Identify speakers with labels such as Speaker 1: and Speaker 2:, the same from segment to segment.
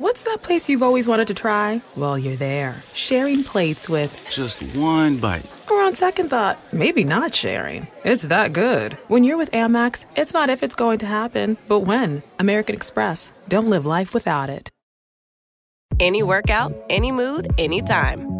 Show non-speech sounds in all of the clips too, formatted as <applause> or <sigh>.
Speaker 1: What's that place you've always wanted to try? Well, you're there, sharing plates with
Speaker 2: Just one bite.
Speaker 1: or on second thought, maybe not sharing. It's that good. When you're with Amex, it's not if it's going to happen, but when. American Express. Don't live life without it.
Speaker 3: Any workout, any mood, anytime.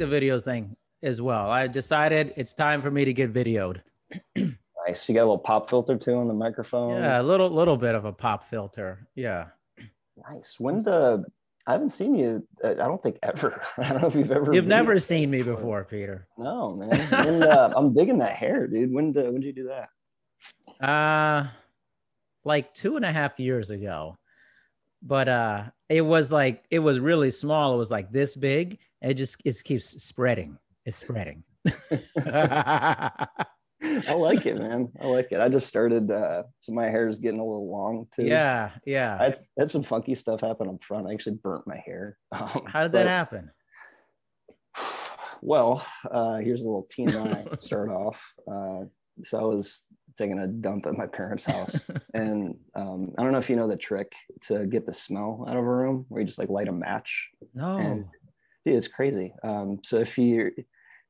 Speaker 4: the video thing as well. I decided it's time for me to get videoed. <clears throat>
Speaker 5: Nice. You got a little pop filter too on the microphone.
Speaker 4: Yeah, a little little bit of a pop filter. Yeah.
Speaker 5: Nice. When the I haven't seen you. uh, I don't think ever. <laughs> I don't know if you've ever.
Speaker 4: You've never seen me before, Peter.
Speaker 5: No, man. <laughs> When, uh, I'm digging that hair, dude. When did when did you do that?
Speaker 4: Uh like two and a half years ago. But uh it was like it was really small. It was like this big. It just it keeps spreading. It's spreading. <laughs>
Speaker 5: I like it, man. I like it. I just started. uh So my hair is getting a little long too.
Speaker 4: yeah, yeah.
Speaker 5: I had, some funky stuff happen up front. I actually burnt my hair. <laughs> Um,
Speaker 4: How did that happen?
Speaker 5: Well, uh, here's a little TMI to start off. Uh, so I was taking a dump at my parents' house, <laughs> and um, I don't know if you know the trick to get the smell out of a room, where you just like light a match.
Speaker 4: No.
Speaker 5: And dude, it's crazy. Um, so if you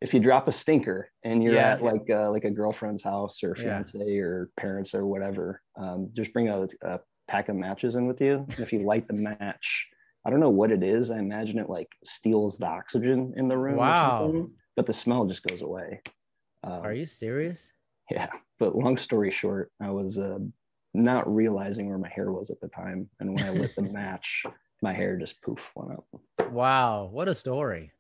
Speaker 5: if you drop a stinker and you're
Speaker 4: Yeah.
Speaker 5: at like uh, like a girlfriend's house or
Speaker 4: Yeah.
Speaker 5: fiance or parents or whatever, um, just bring a, a pack of matches in with you. And <laughs> if you light the match, I don't know what it is. I imagine it like steals the oxygen in the room.
Speaker 4: Wow.
Speaker 5: but the smell just goes away. Um,
Speaker 4: Are you serious?
Speaker 5: Yeah. But long story short, I was uh, not realizing where my hair was at the time, and when I lit the <laughs> match, my hair just poof went up.
Speaker 4: Wow, what a story.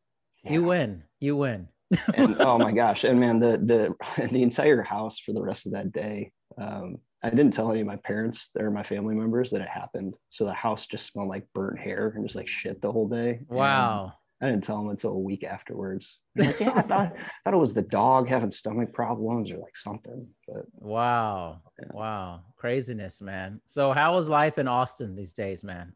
Speaker 4: You win. You win.
Speaker 5: And oh my <laughs> gosh and man the the <laughs> the entire house for the rest of that day um i didn't tell any of my parents or my family members that it happened so the house just smelled like burnt hair and just like shit the whole day And
Speaker 4: Wow.
Speaker 5: i didn't tell them until a week afterwards like yeah i thought, <laughs> thought it was the dog having stomach problems or like something but
Speaker 4: Wow.
Speaker 5: Yeah.
Speaker 4: Wow. Craziness, man. So how is life in Austin these days, man?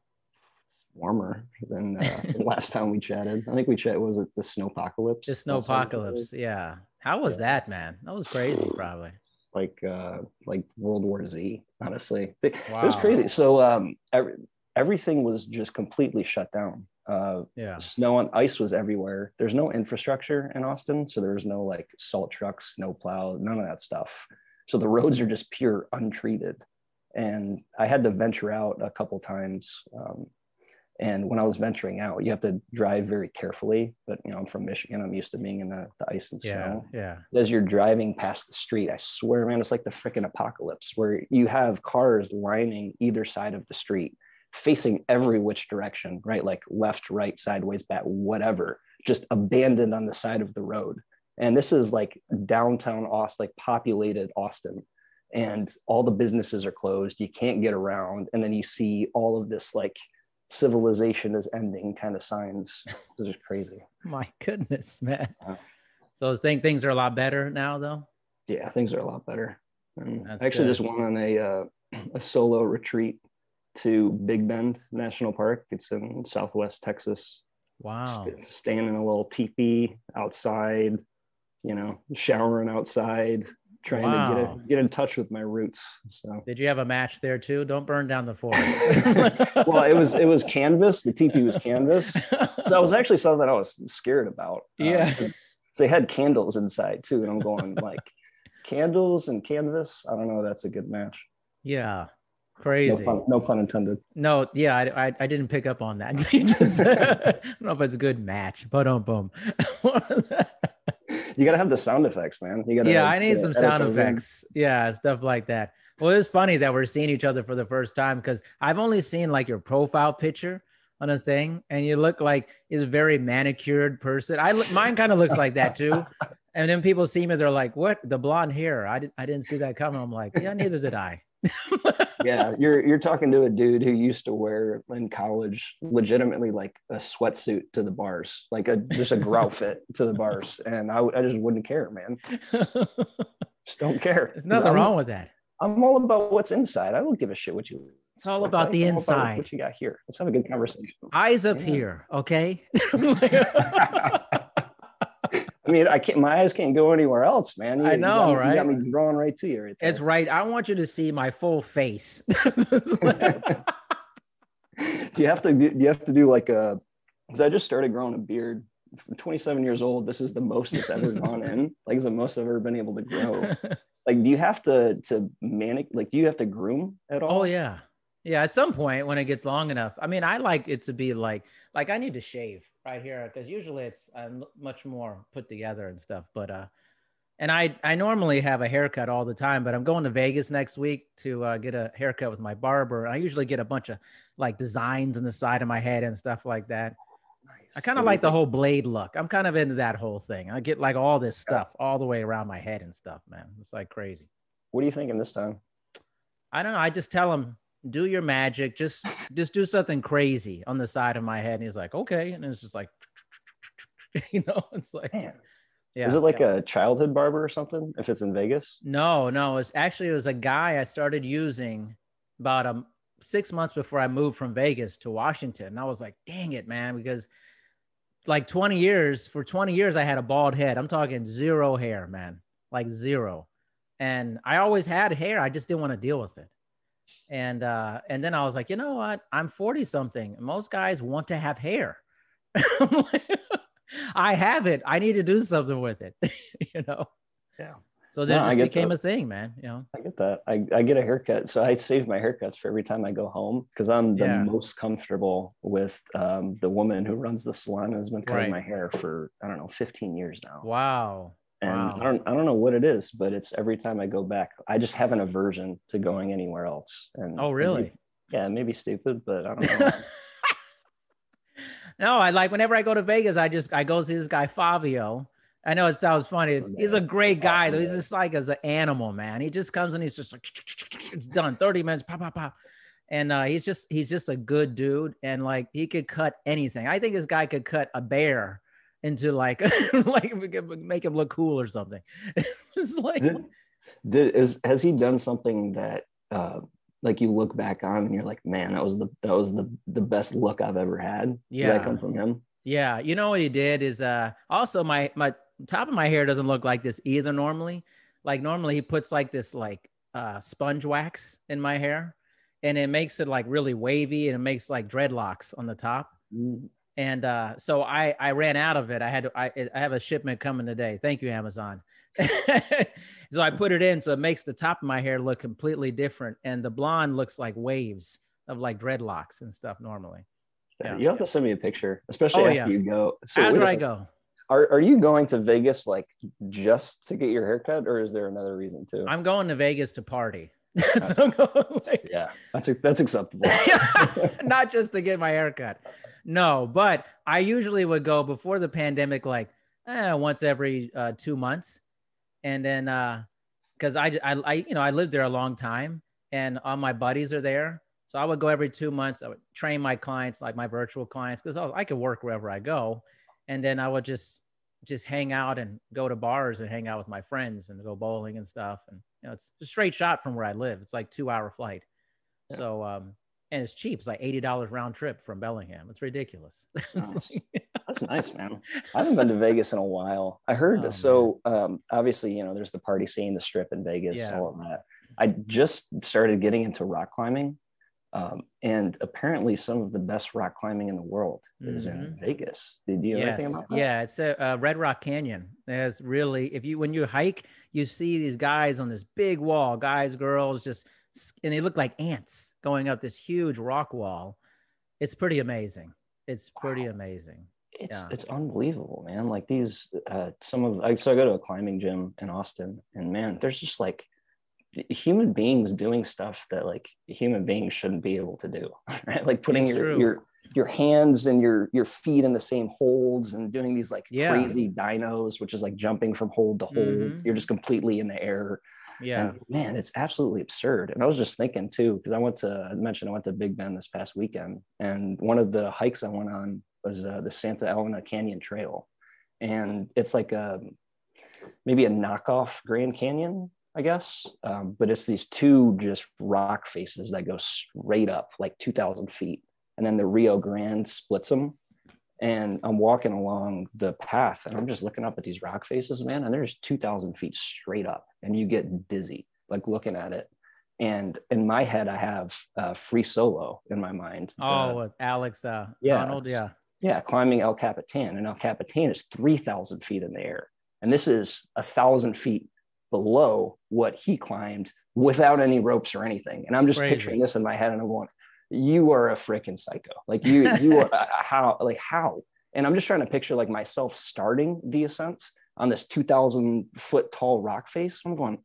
Speaker 5: Warmer than uh, <laughs> last time we chatted i think we chatted was it the snowpocalypse
Speaker 4: The snowpocalypse. Yeah. How was
Speaker 5: Yeah.
Speaker 4: that, man? That was crazy, probably.
Speaker 5: like uh like World War Z, honestly. It was crazy. So um every, everything was just completely shut down. Uh
Speaker 4: Yeah.
Speaker 5: snow and ice was everywhere. There's no infrastructure in Austin, so there was no like salt trucks, snow plow, none of that stuff. So the roads are just pure untreated. And I had to venture out a couple times. Um, and when I was venturing out, you have to drive very carefully. But you know, I'm from Michigan. I'm used to being in the, the ice and
Speaker 4: Yeah.
Speaker 5: snow
Speaker 4: Yeah.
Speaker 5: as you're driving past the street, I swear, man, it's like the freaking apocalypse where you have cars lining either side of the street, facing every which direction, right? Like left, right, sideways, back, whatever, just abandoned on the side of the road. And this is like downtown Austin, like populated Austin. And all the businesses are closed. You can't get around. And then you see all of this like civilization is ending kind of signs. This is crazy.
Speaker 4: My goodness, man.
Speaker 5: Wow.
Speaker 4: So I think things are a lot better now, though.
Speaker 5: yeah, things are a lot better. And I actually
Speaker 4: good.
Speaker 5: just went on a uh, <clears throat> a solo retreat to Big Bend National Park. It's in Southwest Texas.
Speaker 4: Wow.
Speaker 5: St- staying in a little teepee outside, you know, showering outside, trying
Speaker 4: Wow.
Speaker 5: to get a, get in touch with my roots. So
Speaker 4: Did you have a match there too? Don't burn down the forest. <laughs>
Speaker 5: well, it was it was canvas. The teepee was canvas. So that was <laughs> actually something I was scared about. uh,
Speaker 4: Yeah.
Speaker 5: they had candles inside too, and I'm going <laughs> like candles and canvas. I don't know. That's a good match.
Speaker 4: yeah,
Speaker 5: No
Speaker 4: crazy.
Speaker 5: pun, no pun intended.
Speaker 4: No, yeah, I, I, I didn't pick up on that. Just- I don't know if it's a good match, but um, boom.
Speaker 5: You gotta have the sound effects, man. You gotta.
Speaker 4: yeah, I need some sound
Speaker 5: those in.
Speaker 4: effects. Yeah, stuff like that. Well, it's funny that we're seeing each other for the first time because I've only seen like your profile picture on a thing, and you look like is a very manicured person. I mine kind of looks like that too. <laughs> And then people see me, they're like, "What? The blonde hair? I didn't, I didn't see that coming." I'm like, "Yeah, neither did I." <laughs>
Speaker 5: yeah, you're you're talking to a dude who used to wear in college legitimately like a sweatsuit to the bars, like a just a grout <laughs> fit to the bars, and I, I just wouldn't care, man. <laughs> Just don't care.
Speaker 4: There's nothing
Speaker 5: I'm,
Speaker 4: wrong with that.
Speaker 5: I'm all about what's inside. I don't give a shit what you.
Speaker 4: It's all about the
Speaker 5: I'm
Speaker 4: inside.
Speaker 5: what you got here. Let's have a good conversation.
Speaker 4: Eyes up
Speaker 5: Yeah.
Speaker 4: here, okay? <laughs>
Speaker 5: I mean, I can't. My eyes can't go anywhere else, man. You-
Speaker 4: I
Speaker 5: you got
Speaker 4: know,
Speaker 5: me- You got me drawn right to you. Right
Speaker 4: it's right. I want you to see my full face. <laughs>
Speaker 5: do you have to do you have to do like a because i just started growing a beard I'm 27 years old this is the most it's ever gone in <laughs> like it's the most i've ever been able to grow <laughs> like do you have to to manic like do you have to groom at oh, all
Speaker 4: oh yeah. Yeah, at some point when it gets long enough. I mean, I like it to be like like I need to shave right here because usually it's I'm much more put together and stuff. But uh, and I I normally have a haircut all the time, but I'm going to Vegas next week to uh, get a haircut with my barber. I usually get a bunch of like designs in the side of my head and stuff like that. I kind of like the whole blade look. I'm kind of into that whole thing. I get like all this stuff all the way around my head and stuff, man. It's like crazy.
Speaker 5: what are you thinking this time
Speaker 4: I don't know. I just tell him, do your magic. Just just do something crazy on the side of my head. And he's like, okay. And it's just like, <laughs> you know, it's like,
Speaker 5: Man,
Speaker 4: yeah.
Speaker 5: is it like a childhood barber or something if it's in vegas
Speaker 4: No, no. It's actually it was a guy I started using about um six months before I moved from Vegas to Washington. And I was like, dang it, man, because like 20 years, for 20 years, I had a bald head. I'm talking zero hair, man. Like zero. And I always had hair. I just didn't want to deal with it. And uh, and then I was like, you know what? I'm 40 something. Most guys want to have hair. <laughs> I have it. I need to do something with it. <laughs> you know?
Speaker 5: Yeah.
Speaker 4: So then
Speaker 5: No,
Speaker 4: it became
Speaker 5: that.
Speaker 4: a thing, man. You know.
Speaker 5: i get that i, I get a haircut so i save my haircuts for every time i go home because i'm the
Speaker 4: Yeah.
Speaker 5: most comfortable with um, the woman who runs the salon who's been cutting
Speaker 4: Right.
Speaker 5: my hair for i don't know 15 years now
Speaker 4: Wow.
Speaker 5: And
Speaker 4: Wow.
Speaker 5: I don't I don't know what it is, but it's every time I go back, I just have an aversion to going anywhere else. And
Speaker 4: Oh, really?
Speaker 5: yeah, maybe stupid, but I don't know. <laughs>
Speaker 4: no, I like whenever I go to Vegas, I just I go see this guy Fabio. I know it sounds funny. He's a great guy though. He's just like as an animal, man. He just comes and he's just like <laughs> it's done. 30 minutes, pop, pop, pop. And uh, he's just he's just a good dude. And like he could cut anything. I think this guy could cut a bear into like <laughs> like make him look cool or something. <laughs> it's like
Speaker 5: Did, did is has he done something that uh like you look back on and you're like, man, that was the that was the the best look I've ever had. Did
Speaker 4: Yeah.
Speaker 5: that come from him?
Speaker 4: Yeah, you know what he did is uh also my my top of my hair doesn't look like this either normally. Like normally he puts like this like uh sponge wax in my hair and it makes it like really wavy and it makes like dreadlocks on the top. And uh so I I ran out of it. I had to I I have a shipment coming today. Thank you Amazon. <laughs> so I put it in so it makes the top of my hair look completely different and the blonde looks like waves of like dreadlocks and stuff normally. Yeah.
Speaker 5: You have to send me a picture, especially
Speaker 4: Oh,
Speaker 5: after
Speaker 4: yeah.
Speaker 5: you go. So
Speaker 4: After I go.
Speaker 5: Are are you going to Vegas like just to get your haircut, or is there another reason too?
Speaker 4: I'm going to Vegas to party. <laughs> so like,
Speaker 5: yeah, that's that's acceptable. <laughs> <laughs>
Speaker 4: not just to get my hair cut. No, but I usually would go before the pandemic, like eh, once every uh, two months, and then because I, I I you know I lived there a long time, and all my buddies are there, so I would go every two months. I would train my clients, like my virtual clients, because I, I could work wherever I go, and then I would just just hang out and go to bars and hang out with my friends and go bowling and stuff. And you know, it's a straight shot from where I live. It's like two hour flight.
Speaker 5: Yeah.
Speaker 4: So um, and it's cheap. It's like eighty dollars round trip from Bellingham. It's ridiculous. <laughs> It's
Speaker 5: Nice. That's nice, man. <laughs> I haven't been to Vegas in a while. I heard
Speaker 4: Oh,
Speaker 5: so um, obviously, you know, there's the party scene, the strip in Vegas,
Speaker 4: Yeah.
Speaker 5: all of that. I just started getting into rock climbing. Um, and apparently some of the best rock climbing in the world is in Vegas. Did you know
Speaker 4: Mm-hmm. yes.
Speaker 5: anything about that?
Speaker 4: Yeah, it's a uh, Red Rock Canyon. There's really, if you when you hike, you see these guys on this big wall, guys, girls, just and they look like ants going up this huge rock wall. It's pretty amazing. It's pretty amazing.
Speaker 5: It's
Speaker 4: Yeah.
Speaker 5: it's unbelievable, man. Like these uh some of I so I go to a climbing gym in Austin and man, there's just like human beings doing stuff that like human beings shouldn't be able to do <laughs> right like putting your
Speaker 4: true.
Speaker 5: your your hands and your your feet in the same holds and doing these like
Speaker 4: Yeah.
Speaker 5: crazy dynos which is like jumping from hold to hold
Speaker 4: Mhm.
Speaker 5: you're just completely in the air
Speaker 4: Yeah.
Speaker 5: and man it's absolutely absurd and i was just thinking too because i went to i mentioned i went to big bend this past weekend and one of the hikes i went on was uh, the santa elena canyon trail and it's like a maybe a knockoff grand canyon i guess um, but it's these two just rock faces that go straight up like 2000 feet and then the rio grande splits them and i'm walking along the path and i'm just looking up at these rock faces man and there's 2000 feet straight up and you get dizzy like looking at it and in my head i have uh, free solo in my mind
Speaker 4: Oh, with Alex uh,
Speaker 5: Yeah.
Speaker 4: Honnold. Yeah.
Speaker 5: yeah, climbing El Capitan, and El Capitan is three thousand feet in the air, and this is a thousand feet below what he climbed without any ropes or anything. And I'm just
Speaker 4: Crazy.
Speaker 5: picturing this in my head, and I'm going, "You are a freaking psycho! Like you, you are <laughs> uh, how, like how?" And I'm just trying to picture like myself starting the ascent on this two thousand foot tall rock face. I'm going.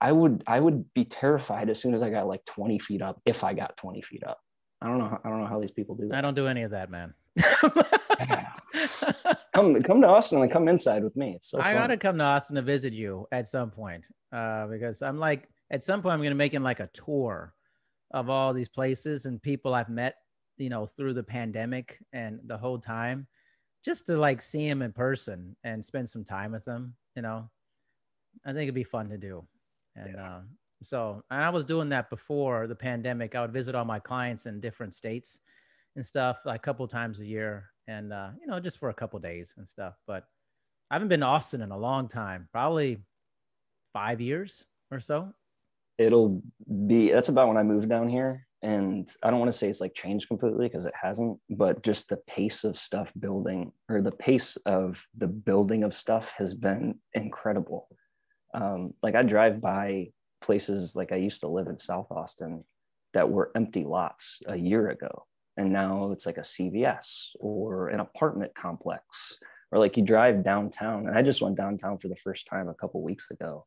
Speaker 5: I would I would be terrified as soon as I got like 20 feet up if I got 20 feet up. I don't know I don't know how these people do that.
Speaker 4: I don't do any of that, man. <laughs>
Speaker 5: come come to Austin and come inside with me. It's so
Speaker 4: I
Speaker 5: fun.
Speaker 4: gotta come to Austin to visit you at some point, uh, because I'm like, at some point, I'm gonna make like a tour of all these places and people I've met, you know, through the pandemic and the whole time, just to like see them in person and spend some time with them. You know, I think it'd be fun to do, and uh, so and I was doing that before the pandemic. I would visit all my clients in different states and stuff, like a couple times a year, and uh, you know, just for a couple days and stuff, but. I haven't been to Austin in a long time, probably five years or so.
Speaker 5: It'll be that's about when I moved down here. And I don't want to say it's like changed completely because it hasn't, but just the pace of stuff building or the pace of the building of stuff has been incredible. Um, like I drive by places like I used to live in South Austin that were empty lots a year ago. And now it's like a CVS or an apartment complex or like you drive downtown and i just went downtown for the first time a couple weeks ago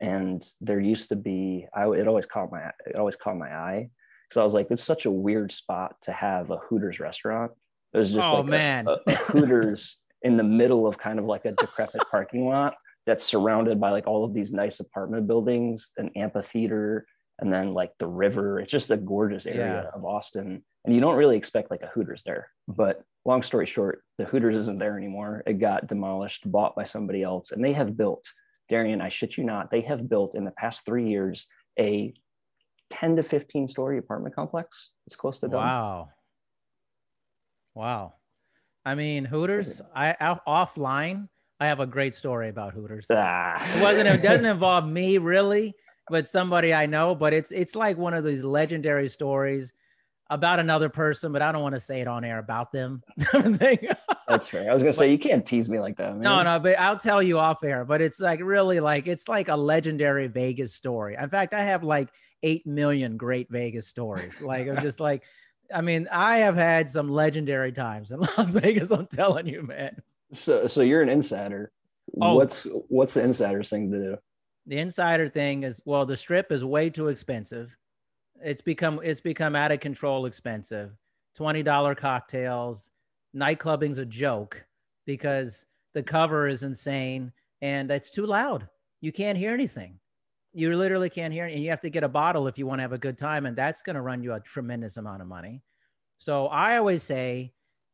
Speaker 5: and there used to be i it always caught my it always caught my eye because i was like it's such a weird spot to have a hooters restaurant it was just
Speaker 4: Oh,
Speaker 5: like a-
Speaker 4: man.
Speaker 5: a, a hooters in the middle of kind of like a decrepit <laughs> parking lot that's surrounded by like all of these nice apartment buildings an amphitheater and then like the river it's just a gorgeous area
Speaker 4: Yeah.
Speaker 5: of austin and you don't really expect like a hooters there but long story short the hooters isn't there anymore it got demolished bought by somebody else and they have built darian i shit you not they have built in the past three years a 10 to 15 story apartment complex it's close to done
Speaker 4: Wow. Wow. I mean, Hooters, I out, offline, I have a great story about Hooters.
Speaker 5: Ah.
Speaker 4: It wasn't it doesn't involve me really, but somebody I know, but it's it's like one of these legendary stories about another person, but I don't want to say it on air about them. <laughs>
Speaker 5: That's fair i was gonna say you can't tease me like that man.
Speaker 4: No, no, but I'll tell you off air. But it's like really like it's like a legendary Vegas story. In fact, I have like eight million great Vegas stories. Like I'm just like, <laughs> I mean, I have had some legendary times in <laughs> Las Vegas. I'm telling you, man.
Speaker 5: so so you're an insider
Speaker 4: Oh.
Speaker 5: what's what's the insider's thing to do
Speaker 4: The insider thing is well, the strip is way too expensive. It's become it's become out of control expensive. Twenty dollar cocktails, nightclubbing's a joke because the cover is insane and it's too loud. You can't hear anything. You literally can't hear, and you have to get a bottle if you want to have a good time, and that's going to run you a tremendous amount of money. So I always say,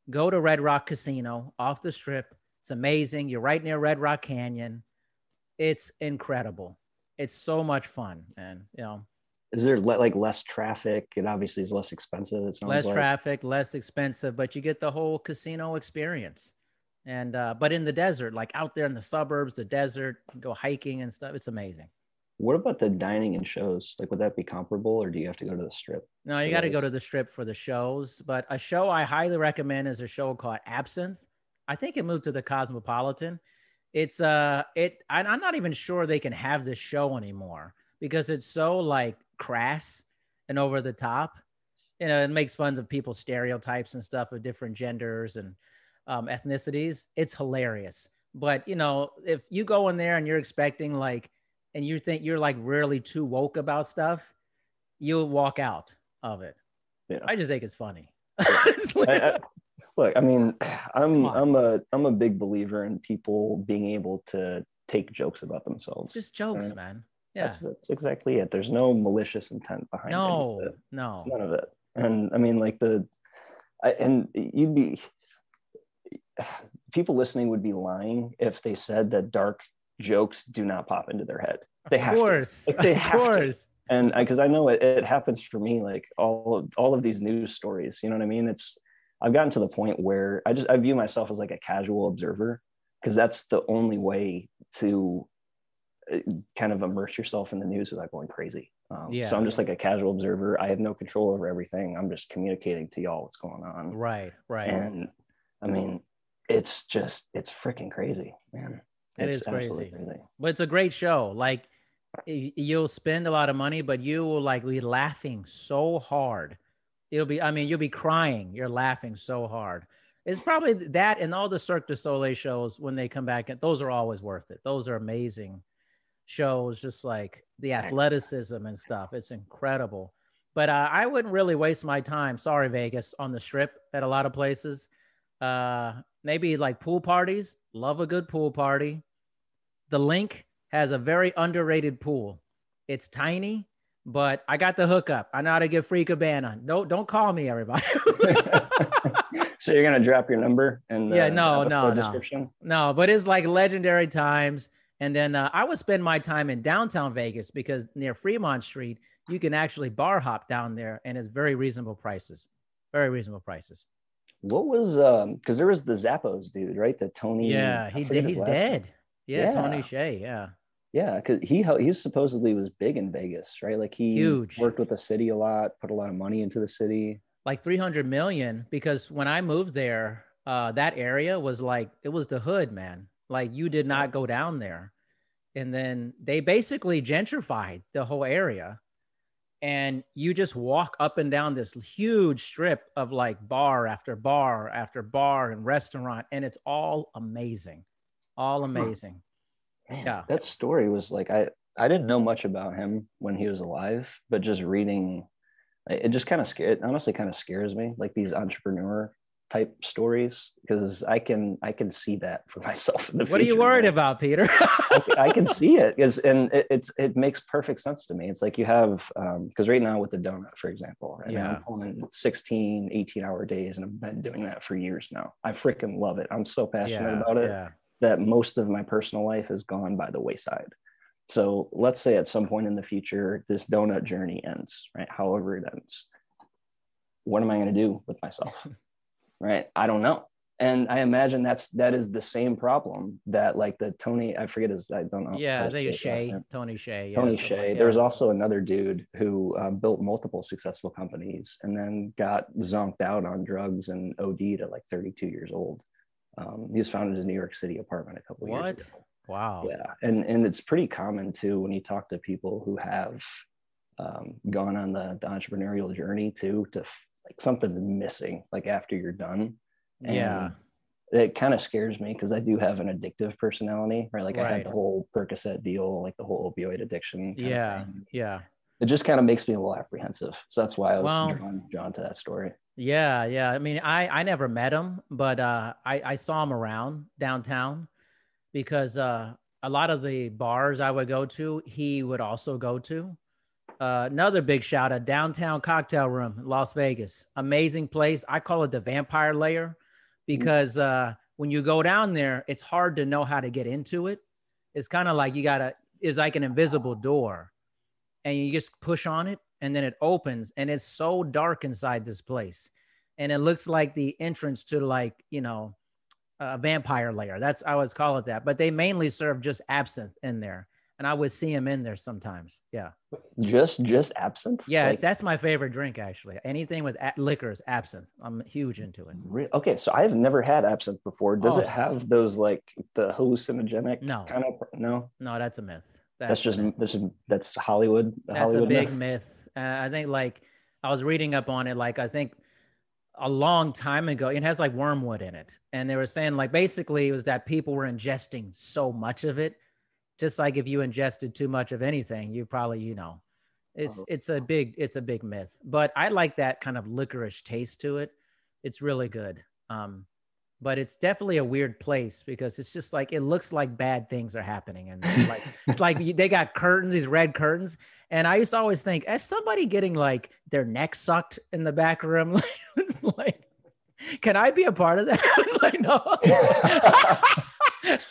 Speaker 4: go to Red Rock Casino off the strip. It's amazing. You're right near Red Rock Canyon. It's incredible. It's so much fun, and you know,
Speaker 5: is there le- like less traffic? It obviously is less expensive. It sounds
Speaker 4: less
Speaker 5: like.
Speaker 4: traffic, less expensive, but you get the whole casino experience. And uh, but in the desert, like out there in the suburbs, the desert, go hiking and stuff. It's amazing.
Speaker 5: What about the dining and shows? Like, would that be comparable, or do you have to go to the strip?
Speaker 4: No, you got to go to the strip for the shows. But a show I highly recommend is a show called Absinthe. I think it moved to the Cosmopolitan. It's uh, it. I'm not even sure they can have this show anymore because it's so like crass and over the top. You know, it makes fun of people's stereotypes and stuff of different genders and um, ethnicities. It's hilarious. But you know, if you go in there and you're expecting like, and you think you're like really too woke about stuff, you'll walk out of it.
Speaker 5: Yeah.
Speaker 4: I just think it's funny. <laughs>
Speaker 5: I, I, look, I mean, I'm I'm a I'm a big believer in people being able to take jokes about themselves.
Speaker 4: just jokes,
Speaker 5: Right.
Speaker 4: man. Yeah.
Speaker 5: That's that's exactly it. There's no malicious intent behind
Speaker 4: No,
Speaker 5: it.
Speaker 4: no.
Speaker 5: none of it. And I mean, like the, I, and you'd be, people listening would be lying if they said that dark jokes do not pop into their head. They have
Speaker 4: of
Speaker 5: to.
Speaker 4: course.
Speaker 5: Like, they
Speaker 4: of
Speaker 5: have to.
Speaker 4: course.
Speaker 5: and because I, know it, it happens for me like all of, all of these news stories you know what i mean it's i've gotten to the point where i just i view myself as like a casual observer because that's the only way to kind of immerse yourself in the news without going crazy um,
Speaker 4: Yeah.
Speaker 5: so i'm just like a casual observer i have no control over everything i'm just communicating to y'all what's going on
Speaker 4: Right, right.
Speaker 5: and i mean it's just it's freaking crazy man
Speaker 4: It
Speaker 5: It's
Speaker 4: is
Speaker 5: absolutely
Speaker 4: crazy. but it's a great show. Like you'll spend a lot of money, but you will like be laughing so hard. It'll be, I mean, you'll be crying. You're laughing so hard. It's probably that and all the Cirque du Soleil shows when they come back. Those are always worth it. Those are amazing shows, just like the athleticism and stuff. It's incredible. But uh, I wouldn't really waste my time. Sorry, Vegas, on the strip at a lot of places. Uh, maybe like pool parties. Love a good pool party. The LINQ has a very underrated pool. It's tiny, but I got the hookup. I know how to get free cabana. No, don't call me, everybody. <laughs>
Speaker 5: so you're gonna drop your number and
Speaker 4: Yeah, no, no, no.
Speaker 5: description
Speaker 4: no, but it's like legendary times. And then uh, I would spend my time in downtown Vegas because near Fremont Street, you can actually bar hop down there, and it's very reasonable prices. Very reasonable prices.
Speaker 5: What was um because there was the Zappos dude, right? The Tony.
Speaker 4: Yeah, he did. He's dead. Yeah, Tony
Speaker 5: Yeah.
Speaker 4: Hsieh. Yeah.
Speaker 5: Yeah, because he he supposedly was big in Vegas, right? Like he
Speaker 4: Huge.
Speaker 5: worked with the city a lot, put a lot of money into the city.
Speaker 4: like 300 million because when I moved there, uh, that area was like, it was the hood, man. Like you did not go down there. And then they basically gentrified the whole area. And you just walk up and down this huge strip of like bar after bar after bar and restaurant. And it's all amazing. All amazing.
Speaker 5: Man,
Speaker 4: Yeah.
Speaker 5: that story was like I I didn't know much about him when he was alive, but just reading, it just kind of scared. Honestly, kind of scares me, like these entrepreneur type stories, because I can I can see that for <laughs> myself. In the future.
Speaker 4: What are you worried
Speaker 5: man.
Speaker 4: about, Peter?
Speaker 5: I, can <laughs> see it because and it, it's it makes perfect sense to me it's like you have um, because right now with the donut for example right now
Speaker 4: Yeah.
Speaker 5: i'm pulling 16 18 hour days and i've been doing that for years now i freaking love it i'm so passionate about it
Speaker 4: Yeah.
Speaker 5: that most of my personal life has gone by the wayside so let's say at some point in the future this donut journey ends right however it ends what am i going to do with myself <laughs> right i don't know and i imagine that's that is the same problem that like the tony i forget his i don't know
Speaker 4: Yeah.
Speaker 5: to
Speaker 4: There you
Speaker 5: say his last Hsieh.
Speaker 4: Tony Hsieh. Yeah,
Speaker 5: Tony Hsieh.
Speaker 4: like-
Speaker 5: There was
Speaker 4: yeah.
Speaker 5: also another dude who um, built multiple successful companies and then got zonked out on drugs and OD'd at like 32 years old. Um, he was found in his New York City apartment a couple
Speaker 4: What?
Speaker 5: years ago. What?
Speaker 4: Wow.
Speaker 5: Yeah, and and it's pretty common too when you talk to people who have um, gone on the, the entrepreneurial journey too. To like something's missing like after you're done.
Speaker 4: Yeah.
Speaker 5: It kind of scares me because I do have an addictive personality, right? Like I had the whole Percocet deal, like the whole opioid addiction.
Speaker 4: Yeah. Yeah.
Speaker 5: It just kind of makes me a little apprehensive. So that's why I was
Speaker 4: Well-
Speaker 5: drawn, drawn to that story.
Speaker 4: Yeah, yeah. I mean, I I never met him, but uh, I I saw him around downtown because uh, a lot of the bars I would go to, he would also go to. Uh, another big shout out, downtown cocktail room, in Las Vegas, amazing place. I call it the vampire layer because uh, when you go down there, it's hard to know how to get into it. It's kind of like you gotta. It's like an invisible door, and you just push on it and then it opens and it's so dark inside this place and it looks like the entrance to like you know a vampire layer that's i always call it that but they mainly serve just absinthe in there and i would see him in there sometimes yeah
Speaker 5: Just just absinthe?
Speaker 4: yeah
Speaker 5: Like,
Speaker 4: that's my favorite drink actually anything with a- liquors absinthe i'm huge into it
Speaker 5: okay, so I've never had absinthe before. Does
Speaker 4: Oh.
Speaker 5: it have those like the hallucinogenic
Speaker 4: No.
Speaker 5: kind of no?
Speaker 4: no that's a myth
Speaker 5: That's,
Speaker 4: a
Speaker 5: just
Speaker 4: myth.
Speaker 5: this is that's Hollywood.
Speaker 4: that's
Speaker 5: Hollywood
Speaker 4: a big
Speaker 5: myth.
Speaker 4: myth. Uh, I think like I was reading up on it, like I think a long time ago. It has like wormwood in it, and they were saying like basically it was that people were ingesting so much of it, just like if you ingested too much of anything, you probably you know, it's
Speaker 5: Oh.
Speaker 4: it's a big it's a big myth. But I like that kind of licorice taste to it. It's really good. Um, but it's definitely a weird place because it's just like it looks like bad things are happening and like it's like they got curtains these red curtains and i used to always think is somebody getting like their neck sucked in the back room <laughs> it's like can i be a part of that <laughs> i was like no <laughs>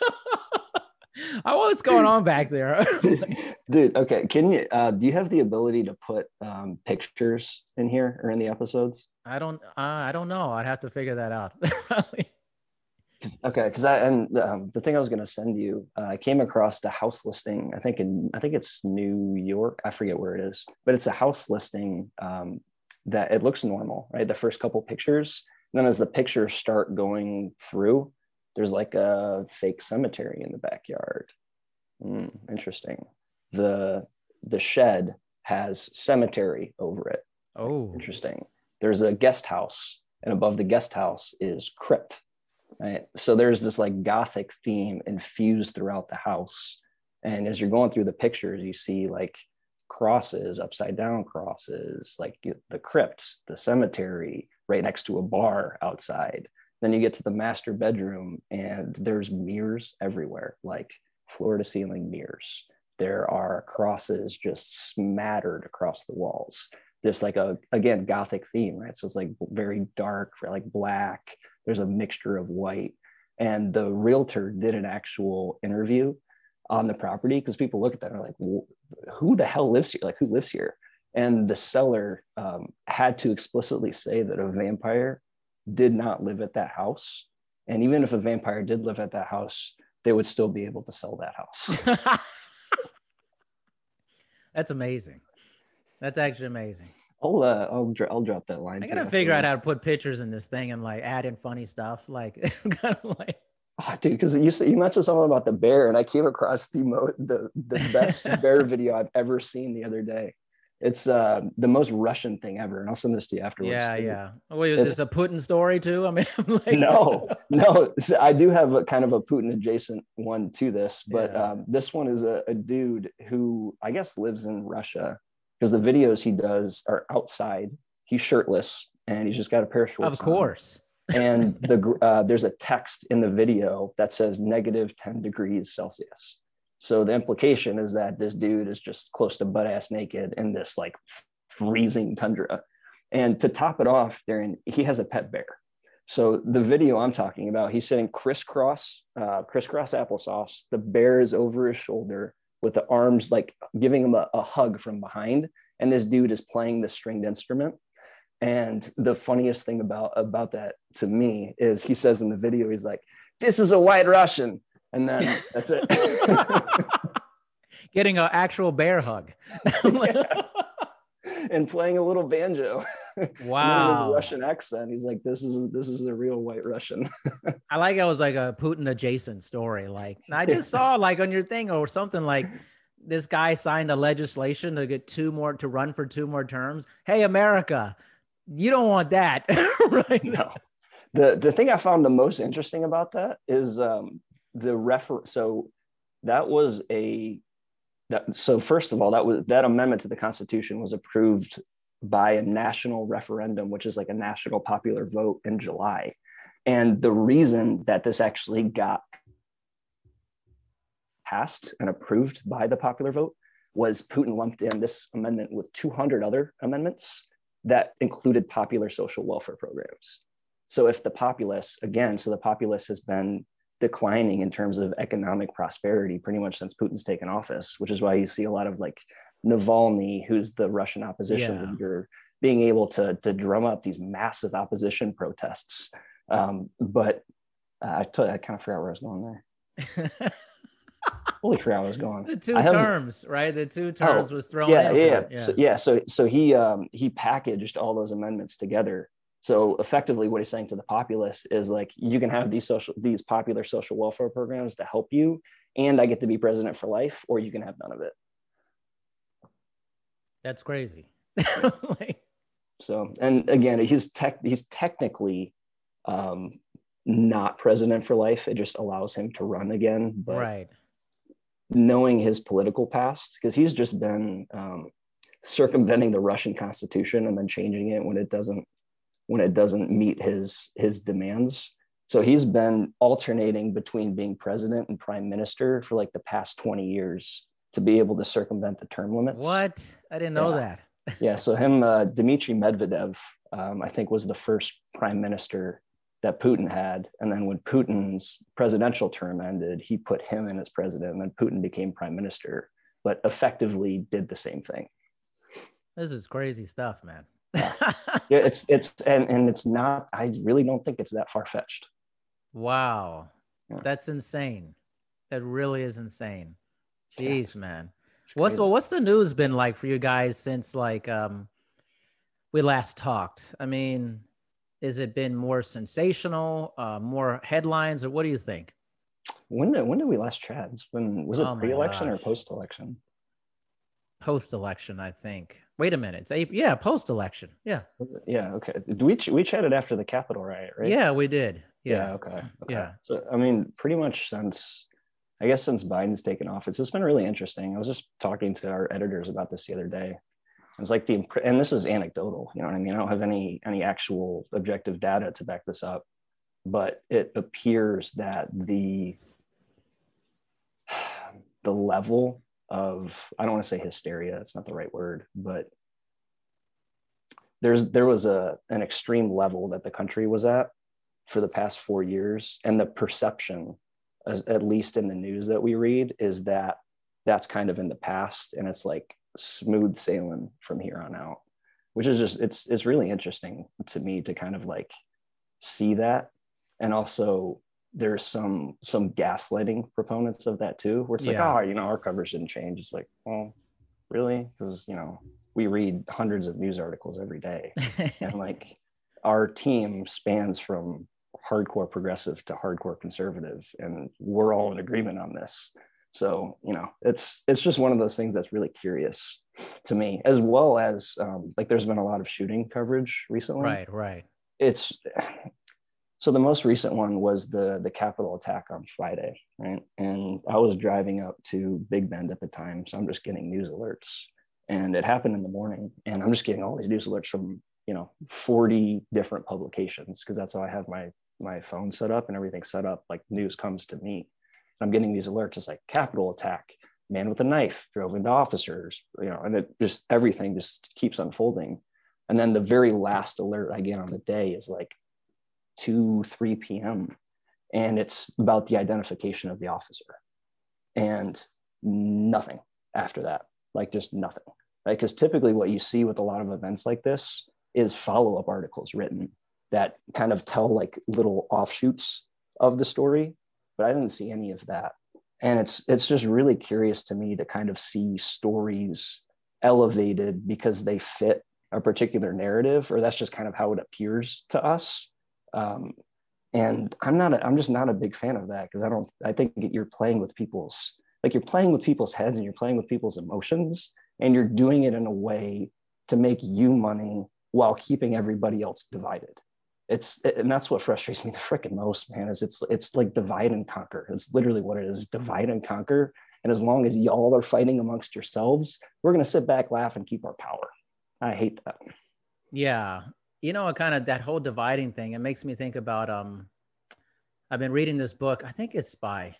Speaker 4: <laughs> I what's going on back there <laughs>
Speaker 5: Dude, okay. Can you uh do you have the ability to put um pictures in here or in the episodes?
Speaker 4: i don't uh, i don't know i'd have to figure that out <laughs>
Speaker 5: Okay, because I and um, the thing I was going to send you, uh, I came across the house listing. I think in I think it's New York. I forget where it is, but it's a house listing um, that it looks normal, right? The first couple pictures, and then as the pictures start going through, there's like a fake cemetery in the backyard. Hmm, interesting. The the shed has cemetery over it.
Speaker 4: oh
Speaker 5: Interesting. There's a guest house, and above the guest house is crypt. Right. So there's this like gothic theme infused throughout the house. And as you're going through the pictures, you see like crosses, upside down crosses, like the crypt, the cemetery, right next to a bar outside. Then you get to the master bedroom, and there's mirrors everywhere, like floor to ceiling mirrors. There are crosses just smattered across the walls. There's like a again gothic theme right? So it's like very dark like black. There's a mixture of white. And the realtor did an actual interview on the property because people look at that and are like who the hell lives here? Like who lives here? And the seller um, had to explicitly say that a vampire did not live at that house. And even if a vampire did live at that house they would still be able to sell that house. <laughs>
Speaker 4: That's amazing. That's actually amazing.
Speaker 5: I'll uh, I'll, dro- I'll drop that line
Speaker 4: I
Speaker 5: too
Speaker 4: gotta figure out how to put pictures in this thing and like add in funny stuff. <laughs> Like, kind of like
Speaker 5: Oh, dude, because you said you mentioned something about the bear, and I came across the mo- the the best <laughs> bear video I've ever seen the other day. It's uh, the most Russian thing ever, and I'll send this to you afterwards.
Speaker 4: yeah,
Speaker 5: too.
Speaker 4: yeah. Wait, is this a Putin story too? I mean, <laughs> like,
Speaker 5: no, no. <laughs> So I do have a kind of a Putin adjacent one to this, but
Speaker 4: Yeah.
Speaker 5: um, this one is a, a dude who I guess lives in Russia because the videos he does are outside. He's shirtless and he's just got a pair of shorts.
Speaker 4: of course.
Speaker 5: and the <laughs> uh, there's a text in the video that says negative 10 degrees celsius so the implication is that this dude is just close to butt ass naked in this like freezing tundra. And to top it off Darian he has a pet bear. So the video i'm talking about he's sitting crisscross uh, crisscross applesauce. The bear is over his shoulder with the arms like giving him a, a hug from behind. And this dude is playing the stringed instrument. And the funniest thing about about that to me is he says in the video, he's like, "This is a white Russian," and then <laughs> that's it. <laughs>
Speaker 4: Getting an actual bear hug. <laughs>
Speaker 5: and playing a little banjo. And then with a
Speaker 4: wow.
Speaker 5: Russian accent. He's like, "This is this is the real white Russian."
Speaker 4: I like it was like a Putin adjacent story. Like I just saw like on your thing or something like this guy signed a legislation to get two more to run for two more terms. Hey, America, you don't want that, right?
Speaker 5: no. The the thing I found the most interesting about that is um, the refer. So that was a that. So first of all, that was that amendment to the Constitution was approved by a national referendum, which is like a national popular vote in July. And the reason that this actually got passed and approved by the popular vote was Putin lumped in this amendment with 200 other amendments that included popular social welfare programs. So if the populace, again, so the populace has been declining in terms of economic prosperity pretty much since Putin's taken office, which is why you see a lot of like Navalny, who's the Russian opposition
Speaker 4: Yeah.
Speaker 5: leader, being able to to drum up these massive opposition protests. Um, but uh, I t- I kind of forgot where I was going there. <laughs> Holy where I was going.
Speaker 4: the two terms, right? The two terms was thrown
Speaker 5: yeah, yeah, yeah. So, yeah. So, so he um, he packaged all those amendments together. So effectively, what he's saying to the populace is like, you can have these social, these popular social welfare programs to help you, and I get to be president for life, or you can have none of it.
Speaker 4: That's crazy. <laughs> Like,
Speaker 5: So, and again, he's tech, he's technically um, not president for life. It just allows him to run again. But
Speaker 4: right.
Speaker 5: knowing his political past, because he's just been um, circumventing the Russian constitution and then changing it when it doesn't when it doesn't meet his his demands. So he's been alternating between being president and prime minister for like the past 20 years to be able to circumvent the term limits.
Speaker 4: What? I didn't know
Speaker 5: Yeah.
Speaker 4: that. <laughs>
Speaker 5: Yeah, so him, uh, Dmitry Medvedev, um, I think was the first prime minister that Putin had. And then when Putin's presidential term ended, he put him in as president, and then Putin became prime minister, but effectively did the same thing.
Speaker 4: This is crazy stuff, man. <laughs>
Speaker 5: Yeah, it's it's and and it's not. I really don't think it's that far fetched.
Speaker 4: wow.
Speaker 5: Yeah.
Speaker 4: That's insane. That really is insane.
Speaker 5: Yeah.
Speaker 4: Jeez, man. What's well, what's the news been like for you guys since like um we last talked? I mean, has it been more sensational, uh, more headlines, or what do you think?
Speaker 5: When did when did we last chat? It's been was it
Speaker 4: Oh
Speaker 5: pre-election or post-election?
Speaker 4: Post election, I think. Wait a minute. It's April. Yeah, post election. Yeah.
Speaker 5: Yeah, okay. We ch- we chatted after the Capitol riot, right?
Speaker 4: Yeah, we did. Yeah.
Speaker 5: okay. okay.
Speaker 4: Yeah.
Speaker 5: So I mean, pretty much since I guess since Biden's taken office, it's been really interesting. I was just talking to our editors about this the other day. It's like the and this is anecdotal, you know what I mean? I don't have any any actual objective data to back this up, but it appears that the <sighs> the level of I don't want to say hysteria, it's not the right word, but there's there was a an extreme level that the country was at for the past four years and the perception as, at least in the news that we read is that that's kind of in the past and it's like smooth sailing from here on out which is just it's it's really interesting to me to kind of like see that and also there's some some gaslighting proponents of that too where it's
Speaker 4: Yeah.
Speaker 5: like oh you know our coverage didn't change. It's like well really? Because you know we read hundreds of news articles every day. <laughs> And like our team spans from hardcore progressive to hardcore conservative and we're all in agreement on this. So you know it's it's just one of those things that's really curious to me as well as um, like there's been a lot of shooting coverage recently.
Speaker 4: Right, right.
Speaker 5: it's so the most recent one was the the Capitol attack on Friday, right? And I was driving up to Big Bend at the time, so I'm just getting news alerts, and it happened in the morning, and I'm just getting all these news alerts from you know 40 different publications because that's how I have my my phone set up and everything set up. Like news comes to me, I'm getting these alerts. It's like Capitol attack, man with a knife drove into officers, you know, and it just everything just keeps unfolding. And then the very last alert I get on the day is like 2, 3 p.m. And it's about the identification of the officer. And nothing after that, like just nothing. Right. Because typically what you see with a lot of events like this is follow-up articles written that kind of tell like little offshoots of the story. But I didn't see any of that. And it's it's just really curious to me to kind of see stories elevated because they fit a particular narrative, or that's just kind of how it appears to us. Um, and I'm not, a, I'm just not a big fan of that because I don't, I think you're playing with people's, like you're playing with people's heads and you're playing with people's emotions, and you're doing it in a way to make you money while keeping everybody else divided. It's and that's what frustrates me the freaking most, man. Is it's it's like divide and conquer. It's literally what it is: divide and conquer. And as long as y'all are fighting amongst yourselves, we're gonna sit back, laugh, and keep our power. I hate that.
Speaker 4: Yeah. You know, kind of that whole dividing thing, it makes me think about um I've been reading this book. I think it's by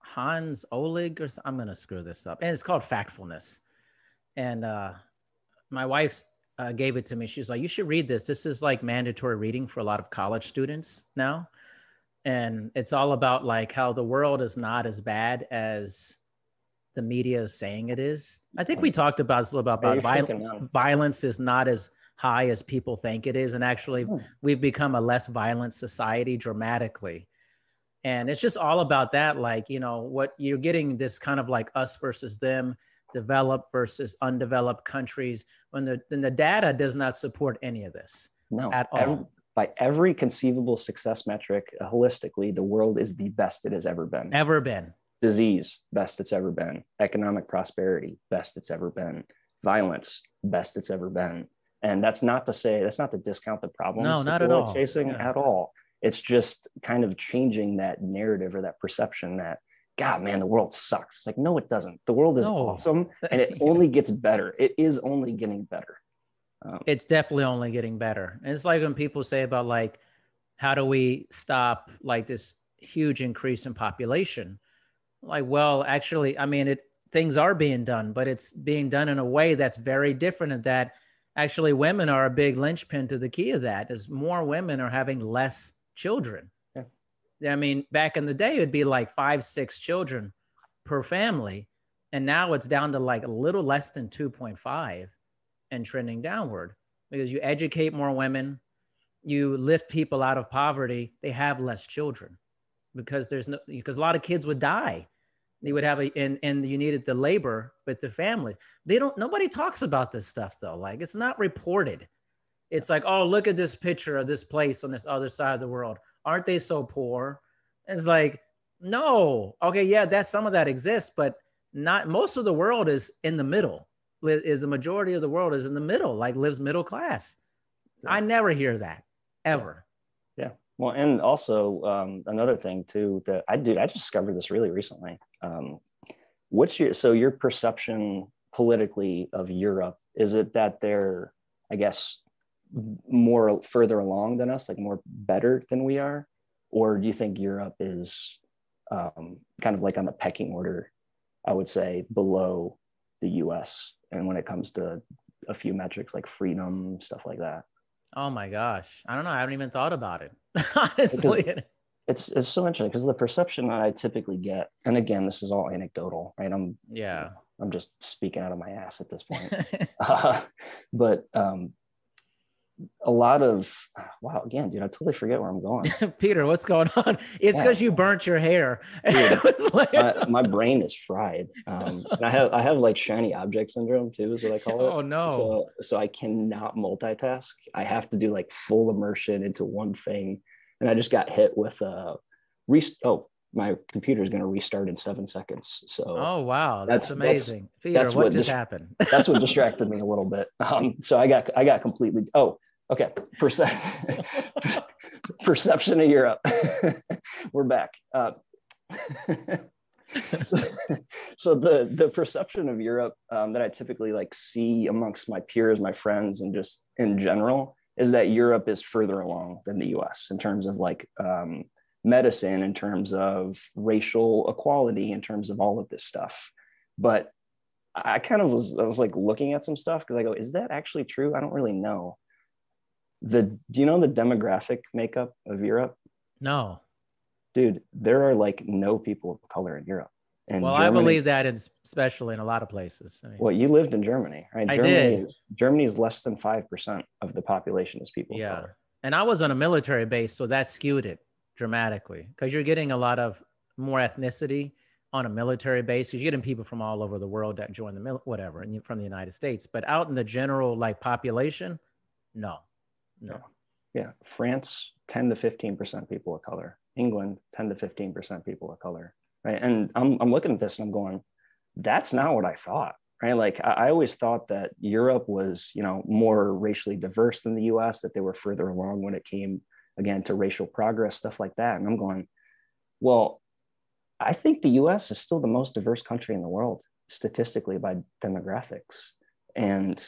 Speaker 4: Hans Olig or I'm gonna screw this up. And it's called Factfulness. And uh my wife uh, gave it to me. She's like, you should read this. This is like mandatory reading for a lot of college students now. And it's all about like how the world is not as bad as the media is saying it is. I think we talked about this a little bit about viol- violence is not as high as people think it is, and actually
Speaker 5: Hmm.
Speaker 4: we've become a less violent society dramatically. And it's just all about that, like you know, what you're getting this kind of like us versus them, developed versus undeveloped countries. When the when the data does not support any of this.
Speaker 5: No,
Speaker 4: At all.
Speaker 5: by every conceivable success metric, uh, holistically, the world is the best it has ever been.
Speaker 4: Ever been?
Speaker 5: Disease, best it's ever been. Economic prosperity, best it's ever been. Violence, best it's ever been. And that's not to say that's not to discount the problems.
Speaker 4: No, not at all.
Speaker 5: Chasing
Speaker 4: Yeah.
Speaker 5: at all. It's just kind of changing that narrative or that perception that God, man, the world sucks. It's like, no, it doesn't. The world is
Speaker 4: No.
Speaker 5: awesome, <laughs> and it only gets better. It is only getting better. Um,
Speaker 4: it's definitely only getting better. And it's like when people say about like, how do we stop like this huge increase in population? Like, well, actually, I mean, it things are being done, but it's being done in a way that's very different. In that, actually, women are a big linchpin to the key of that. Is more women are having less children.
Speaker 5: Yeah.
Speaker 4: I mean, back in the day, it'd be like five, six children per family, and now it's down to like a little less than two point five and trending downward because you educate more women, you lift people out of poverty, they have less children because there's no because a lot of kids would die. You would have a and and you needed the labor with the families. They don't nobody talks about this stuff though. Like it's not reported. It's like, oh, look at this picture of this place on this other side of the world. Aren't they so poor? It's like, no. Okay, yeah, that some of that exists, but not most of the world is in the middle is the majority of the world is in the middle, like lives middle class.
Speaker 5: Yeah.
Speaker 4: I never hear that ever.
Speaker 5: Well, and also um, another thing too that I did, I just discovered this really recently. Um, what's your so your perception politically of Europe? Is it that they're, I guess, more further along than us, like more better than we are, or do you think Europe is um, kind of like on the pecking order? I would say below the U.S. and when it comes to a few metrics like freedom, stuff like that.
Speaker 4: Oh my gosh. I don't know. I haven't even thought about it. <laughs> Honestly. <laughs>
Speaker 5: it's it's so interesting because the perception that I typically get, and again, this is all anecdotal, right? I'm
Speaker 4: Yeah.
Speaker 5: I'm just speaking out of my ass at this point. <laughs> uh, but um, a lot of wow, again, dude, I totally forget where I'm going. <laughs>
Speaker 4: Peter, what's going on? It's
Speaker 5: Yeah.
Speaker 4: because you burnt your hair. <laughs>
Speaker 5: Dude,
Speaker 4: like-
Speaker 5: my, my brain is fried, um, and I have I have like shiny object syndrome too, is what I call it.
Speaker 4: oh no.
Speaker 5: So so I cannot multitask. I have to do like full immersion into one thing, and I just got hit with a rest- Oh, my computer is going to restart in seven seconds. So
Speaker 4: oh wow. That's,
Speaker 5: that's- that's-
Speaker 4: amazing. Peter,
Speaker 5: that's
Speaker 4: what,
Speaker 5: what
Speaker 4: just happened?
Speaker 5: that's what <laughs> distracted me a little bit. Um, so I got I got completely oh okay Perce- <laughs> perception of Europe. <laughs> We're back. Uh, <laughs> so the the perception of Europe um, that I typically like see amongst my peers, my friends, and just in general is that Europe is further along than the U.S. in terms of like um, medicine, in terms of racial equality, in terms of all of this stuff. But I kind of was I was like looking at some stuff because I go, is that actually true? I don't really know. The do you know the demographic makeup of Europe?
Speaker 4: No.
Speaker 5: Dude, there are like no people of color in Europe. And
Speaker 4: well, I
Speaker 5: Germany-
Speaker 4: believe that is especially in a lot of places. I mean,
Speaker 5: Well, you lived in Germany, right?
Speaker 4: I
Speaker 5: Germany
Speaker 4: did.
Speaker 5: Germany is less than five percent of the population is people. of
Speaker 4: yeah.
Speaker 5: color.
Speaker 4: And I was on a military base, so that skewed it dramatically because you're getting a lot of more ethnicity on a military base. You're getting people from all over the world that join the mil- whatever, and from the United States. But out in the general like population, no, no.
Speaker 5: Yeah, France, 10 to 15% people of color. England, 10 to 15% people of color. Right. And I'm, I'm looking at this and I'm going, that's not what I thought. Right. Like I, I always thought that Europe was, you know, more racially diverse than the US, that they were further along when it came again to racial progress, stuff like that. And I'm going, well, I think the US is still the most diverse country in the world statistically by demographics. And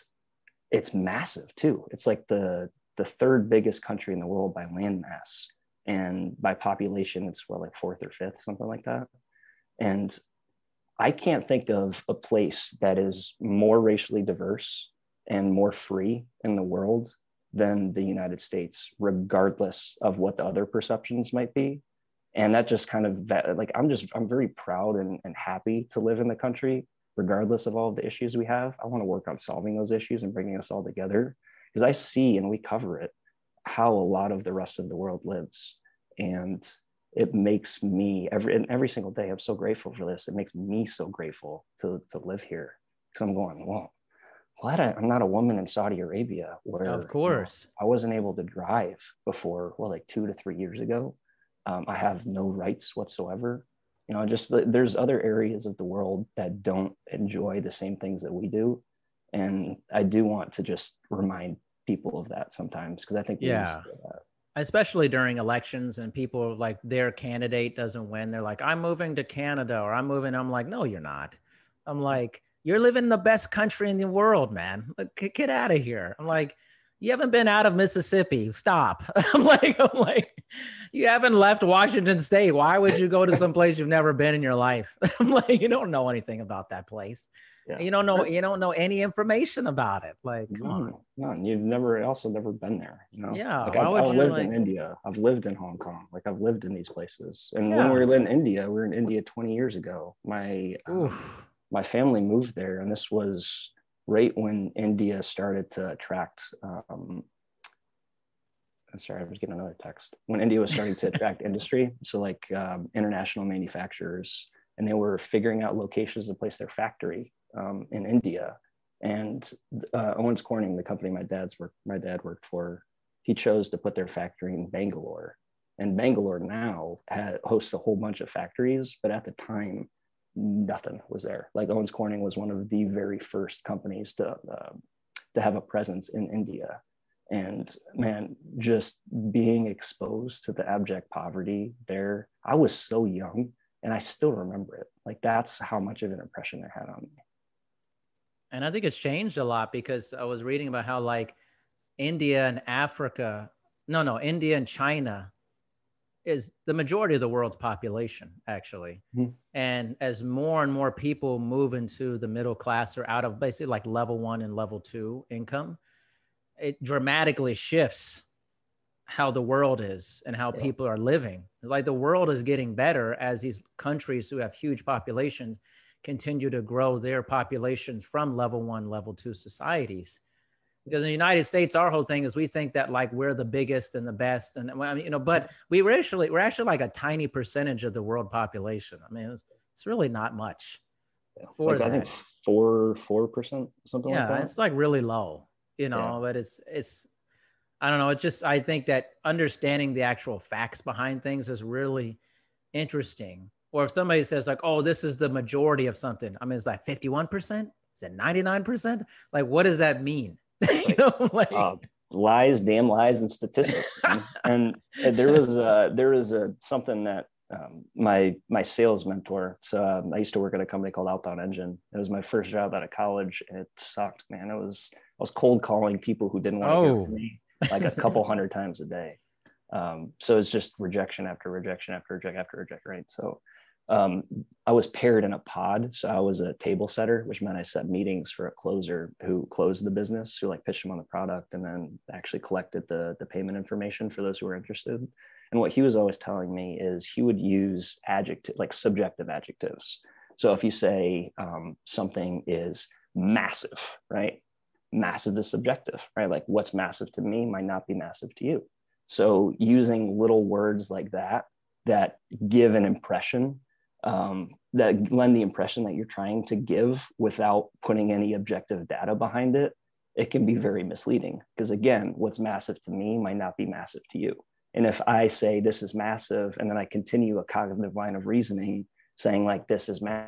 Speaker 5: it's massive too. It's like the the third biggest country in the world by land mass and by population it's what like fourth or fifth something like that. And i can't think of a place that is more racially diverse and more free in the world than the united states regardless of what the other perceptions might be. And that just kind of like i'm just i'm very proud and, and happy to live in the country regardless of all of the issues we have. I want to work on solving those issues and bringing us all together because i see and we cover it how a lot of the rest of the world lives. And it makes me every and every single day i'm so grateful for this. It makes me so grateful to to live here because i'm going well glad I, am not a woman in saudi arabia where
Speaker 4: of course
Speaker 5: you know, i wasn't able to drive before well like two to three years ago. Um, i have no rights whatsoever. You know just there's other areas of the world that don't enjoy the same things that we do and i do want to just remind people of that sometimes because i think
Speaker 4: yeah especially during elections and people like their candidate doesn't win they're like i'm moving to canada or i'm moving i'm like no you're not i'm like you're living in the best country in the world man like, get out of here i'm like you haven't been out of Mississippi. Stop. <laughs> I'm like, I'm like, you haven't left Washington State. Why would you go to some place you've never been in your life? <laughs> I'm like, you don't know anything about that place. Yeah. You don't know. You don't know any information about it. Like, come no.
Speaker 5: No, you've never also never been there. You know.
Speaker 4: Yeah.
Speaker 5: Like, I've, I've lived like... in India. I've lived in Hong Kong. Like I've lived in these places. And yeah. when we were in India, we were in India 20 years ago. My um, my family moved there, and this was right when India started to attract. Um, sorry, I was getting another text. When India was starting to <laughs> attract industry, so like um, international manufacturers, and they were figuring out locations to place their factory um, in India. And uh, Owens Corning, the company my dad's work, my dad worked for, he chose to put their factory in Bangalore. And Bangalore now had, hosts a whole bunch of factories, but at the time, nothing was there. Like Owens Corning was one of the very first companies to uh, to have a presence in India. And man, just being exposed to the abject poverty there, I was so young and I still remember it. Like that's how much of an impression it had on me.
Speaker 4: And I think it's changed a lot because I was reading about how like India and Africa, no, no, India and China is the majority of the world's population actually mm-hmm. and as more and more people move into the middle class or out of basically like level one and level two income it dramatically shifts how the world is and how yeah. people are living like the world is getting better as these countries who have huge populations continue to grow their populations from level one level two societies because in the United States, our whole thing is we think that like we're the biggest and the best, and I mean, you know, but we were actually we're actually like a tiny percentage of the world population. I mean, it's, it's really not much.
Speaker 5: For like. I think four four percent something yeah, like that.
Speaker 4: it's like really low, you know. Yeah. But it's it's I don't know. It's just I think that understanding the actual facts behind things is really interesting. Or if somebody says like, "Oh, this is the majority of something," I mean, it's like fifty-one percent. Is it ninety-nine percent? Like, what does that mean? <laughs> you know, like uh,
Speaker 5: lies, damn lies, and statistics. <laughs> and, there was a, there was a something that um, my my sales mentor. So um, I used to work at a company called Outbound Engine. It was my first job out of college, and it sucked, man. It was I was cold calling people who didn't want to oh. hear me like a couple <laughs> hundred times a day. Um, so it's just rejection after rejection after rejection after rejection, right? So um, I was paired in a pod. So I was a table setter, which meant I set meetings for a closer who closed the business, who like pitched him on the product and then actually collected the, the payment information for those who were interested. And what he was always telling me is he would use adjective, like subjective adjectives. So if you say um, something is massive, right? Massive is subjective, right? Like what's massive to me might not be massive to you. So using little words like that that give an impression um, that lend the impression that you're trying to give without putting any objective data behind it, it can be very misleading. Because again, what's massive to me might not be massive to you. And if I say this is massive, and then I continue a cognitive line of reasoning saying like this is ma-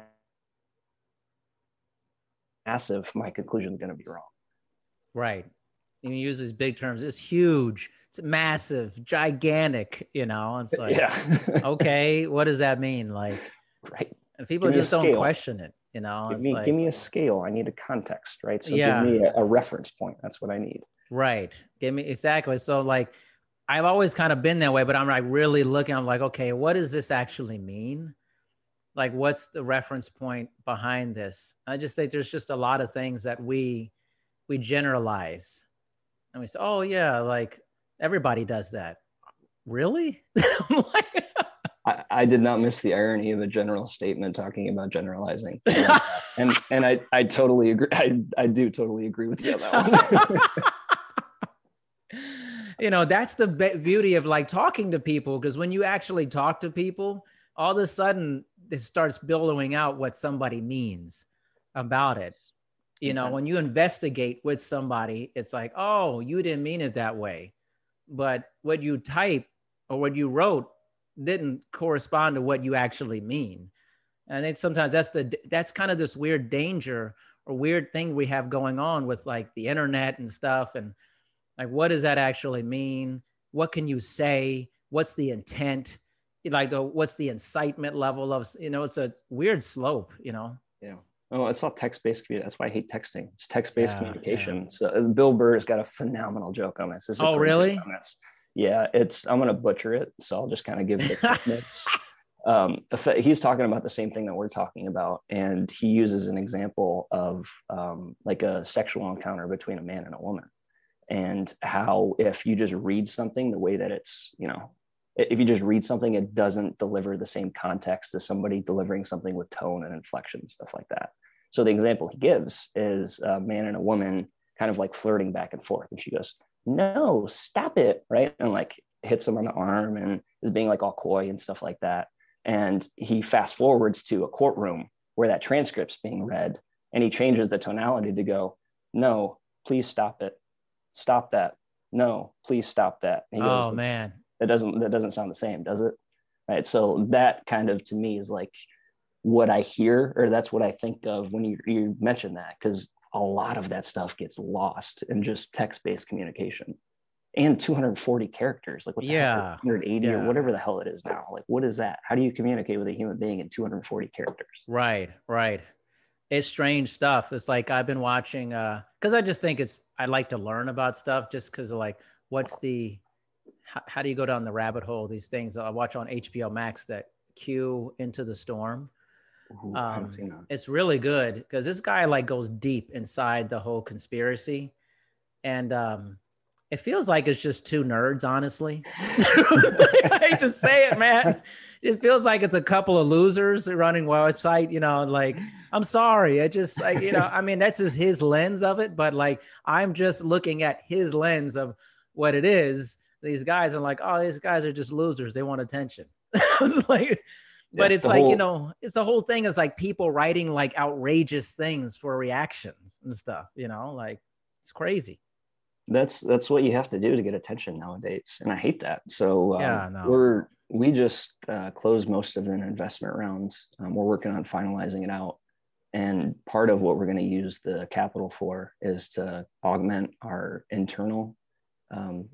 Speaker 5: massive, my conclusion is going to be wrong.
Speaker 4: Right. And you use these big terms. It's huge. It's massive, gigantic. You know, it's like, <laughs> yeah. okay, what does that mean? Like,
Speaker 5: right.
Speaker 4: And people just don't question it you know?
Speaker 5: Give me, like, give me a scale. I need a context right? So yeah. give me a, a, reference point. That's what i need.
Speaker 4: Right. Give me exactly. So like i've always kind of been that way but i'm like really looking i'm like okay what does this actually mean? Like what's the reference point behind this? I just think there's just a lot of things that we we generalize. And we say oh yeah like everybody does that. Really <laughs>
Speaker 5: I, I did not miss the irony of a general statement talking about generalizing, <laughs> and and I I totally agree. I I do totally agree with you on that one. <laughs>
Speaker 4: you know, that's the be- beauty of like talking to people because when you actually talk to people, all of a sudden it starts billowing out what somebody means about it. You know, when you investigate with somebody, it's like, oh, you didn't mean it that way. But what you type or what you wrote didn't correspond to what you actually mean. And I sometimes that's the that's kind of this weird danger or weird thing we have going on with like the internet and stuff and like what does that actually mean? What can you say? What's the intent? Like the, what's the incitement level of you know, it's a weird slope, you know.
Speaker 5: Yeah. Oh, it's all text-based communication. That's why I hate texting. It's text-based
Speaker 4: Yeah,
Speaker 5: communication. So uh, Bill Burr has got a phenomenal joke on this. This
Speaker 4: Oh, really?
Speaker 5: on this. Yeah, it's. I'm gonna butcher it, so I'll just kind of give <laughs> the quick notes. Um, he's talking about the same thing that we're talking about, and he uses an example of um, like a sexual encounter between a man and a woman, and how if you just read something the way that it's, you know, if you just read something, it doesn't deliver the same context as somebody delivering something with tone and inflection and stuff like that. So the example he gives is a man and a woman kind of like flirting back and forth. And she goes, No, stop it. Right. And like hits him on the arm and is being like all coy and stuff like that. And he fast forwards to a courtroom where that transcript's being read and he changes the tonality to go, No, please stop it. Stop that. No, please stop that.
Speaker 4: Oh man.
Speaker 5: that doesn't that doesn't sound the same does it right so that kind of to me is like what i hear or that's what i think of when you, you mention that because a lot of that stuff gets lost in just text-based communication and 240 characters like what
Speaker 4: Yeah.
Speaker 5: hell, 180
Speaker 4: Yeah.
Speaker 5: or whatever the hell it is now like what is that how do you communicate with a human being in 240 characters
Speaker 4: Right, right. It's strange stuff. It's like I've been watching uh because I just think it's I like to learn about stuff just because of like what's the how, how do you go down the rabbit hole these things I watch on HBO Max that Q into the storm.
Speaker 5: Ooh,
Speaker 4: Um. It's really good because this guy like goes deep inside the whole conspiracy, and um, it feels like it's just two nerds. Honestly, <laughs> I hate to say it, man. It feels like it's a couple of losers running website. You know, like I'm sorry, it just like you know, I mean that's just his lens of it, but like I'm just looking at his lens of what it is. These guys are like, oh, these guys are just losers. They want attention. <laughs> like but
Speaker 5: Yeah,
Speaker 4: it's like you know it's the whole thing is like people writing like outrageous things for reactions and stuff you know like it's crazy.
Speaker 5: That's that's what you have to do to get attention nowadays and i hate that. So um,
Speaker 4: Yeah, no.
Speaker 5: we're we just uh, closed most of an investment rounds um, we're working on finalizing it out and part of what we're going to use the capital for is to augment our internal um,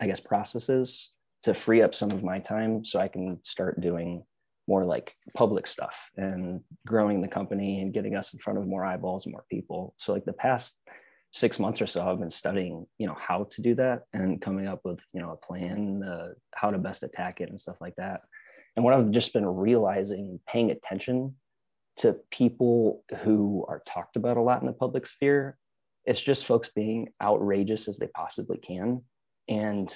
Speaker 5: i guess processes to free up some of my time so i can start doing more like public stuff and growing the company and getting us in front of more eyeballs more people. So like the past six months or so i've been studying you know how to do that and coming up with you know a plan uh, how to best attack it and stuff like that. And what i've just been realizing paying attention to people who are talked about a lot in the public sphere it's just folks being outrageous as they possibly can. And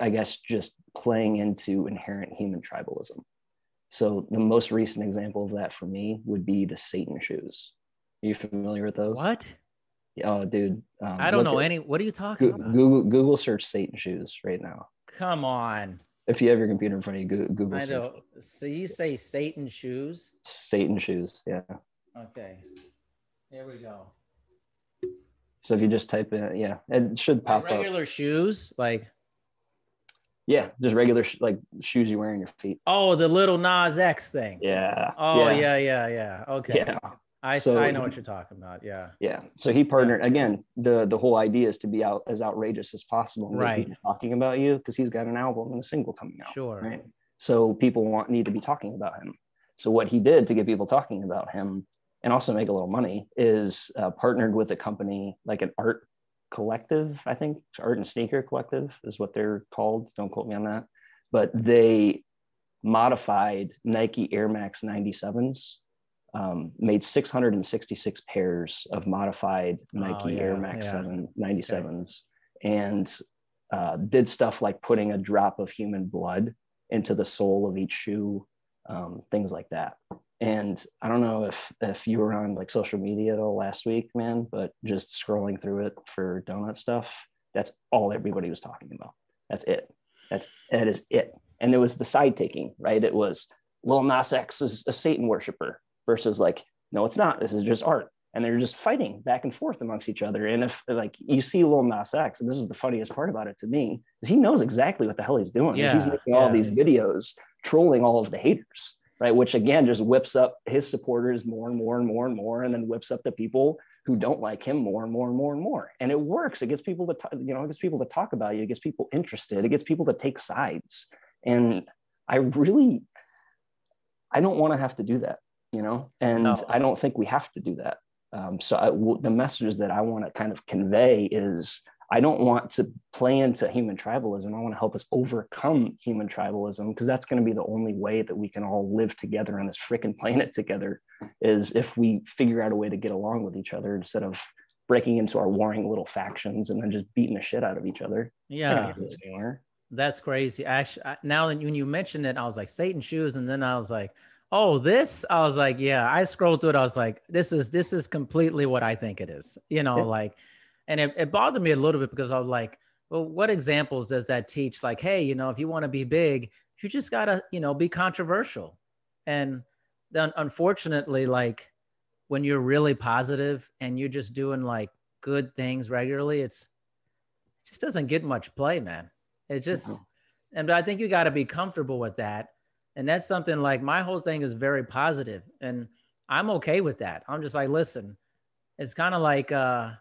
Speaker 5: i guess just playing into inherent human tribalism so the most recent example of that for me would be the satan shoes are you familiar with those
Speaker 4: what
Speaker 5: Oh, dude. Um,
Speaker 4: i don't know
Speaker 5: at-
Speaker 4: any what are you talking
Speaker 5: Go-
Speaker 4: about
Speaker 5: Google Google search Satan shoes right now.
Speaker 4: come on
Speaker 5: If you have your computer in front of you, Google
Speaker 4: i know so you say satan shoes
Speaker 5: Satan shoes. Yeah.
Speaker 4: okay here we go
Speaker 5: So if you just type in, yeah, it should pop up.
Speaker 4: regular shoes like
Speaker 5: Yeah, just regular sh- like shoes you wear on your feet.
Speaker 4: oh the little nas x thing
Speaker 5: Yeah.
Speaker 4: oh yeah yeah yeah, okay
Speaker 5: Yeah.
Speaker 4: i
Speaker 5: So-
Speaker 4: i know what you're talking about yeah
Speaker 5: Yeah. So he partnered again. The the whole idea is to be out as outrageous as possible.
Speaker 4: Right.
Speaker 5: Talking about you because he's got an album and a single coming out.
Speaker 4: sure
Speaker 5: Right. So people want need to be talking about him. So what he did to get people talking about him and also make a little money is uh, partnered with a company like an art collective. I think art and sneaker collective is what they're called. Don't quote me on that. But they modified Nike Air Max 97s. Um, made 666 pairs of modified Nike Air
Speaker 4: Oh, yeah,
Speaker 5: Max
Speaker 4: yeah.
Speaker 5: 7 97s and uh, did stuff like putting a drop of human blood into the sole of each shoe, um, things like that. And I don't know if if you were on like social media at all last week, man, but just scrolling through it for donut stuff, that's all everybody was talking about. That's it. That's that is it. And it was the side taking, right? It was Lil Nas X is a Satan worshiper versus like, no, it's not. This is just art. And they're just fighting back and forth amongst each other. And if like you see Lil Nas X, and this is the funniest part about it to me, is he knows exactly what the hell he's doing.
Speaker 4: Yeah,
Speaker 5: he's making all these videos trolling all of the haters, right? Which again just whips up his supporters more and more and more and more, and then whips up the people who don't like him more and more and more and more. And it works. It gets people to, t- you know, it gets people to talk about you. It gets people interested. It gets people to take sides. And I really, I don't want to have to do that, you know, and
Speaker 4: No.
Speaker 5: I don't think we have to do that. Um, so I, w- the message that I want to kind of convey is I don't want to play into human tribalism. I want to help us overcome human tribalism because that's going to be the only way that we can all live together on this freaking planet together is if we figure out a way to get along with each other instead of breaking into our warring little factions and then just beating the shit out of each other.
Speaker 4: Yeah.
Speaker 5: gonna get us anywhere.
Speaker 4: That's crazy. Actually, now that when you mentioned it, I was like Satan shoes, and then I was like, oh, this. I was like, yeah. I scrolled through it. I was like, this is this is completely what I think it is. You know,
Speaker 5: Yeah.
Speaker 4: like, and it, it bothered me a little bit because I was like, well, what examples does that teach? Like, hey, you know, if you want to be big, you just gotta, you know, be controversial. And then unfortunately, like when you're really positive and you're just doing like good things regularly, it's it just doesn't get much play, man. It just,
Speaker 5: No.
Speaker 4: and I think you got to be comfortable with that. And that's something like my whole thing is very positive, and I'm okay with that. I'm just like, listen, it's kind of like, uh,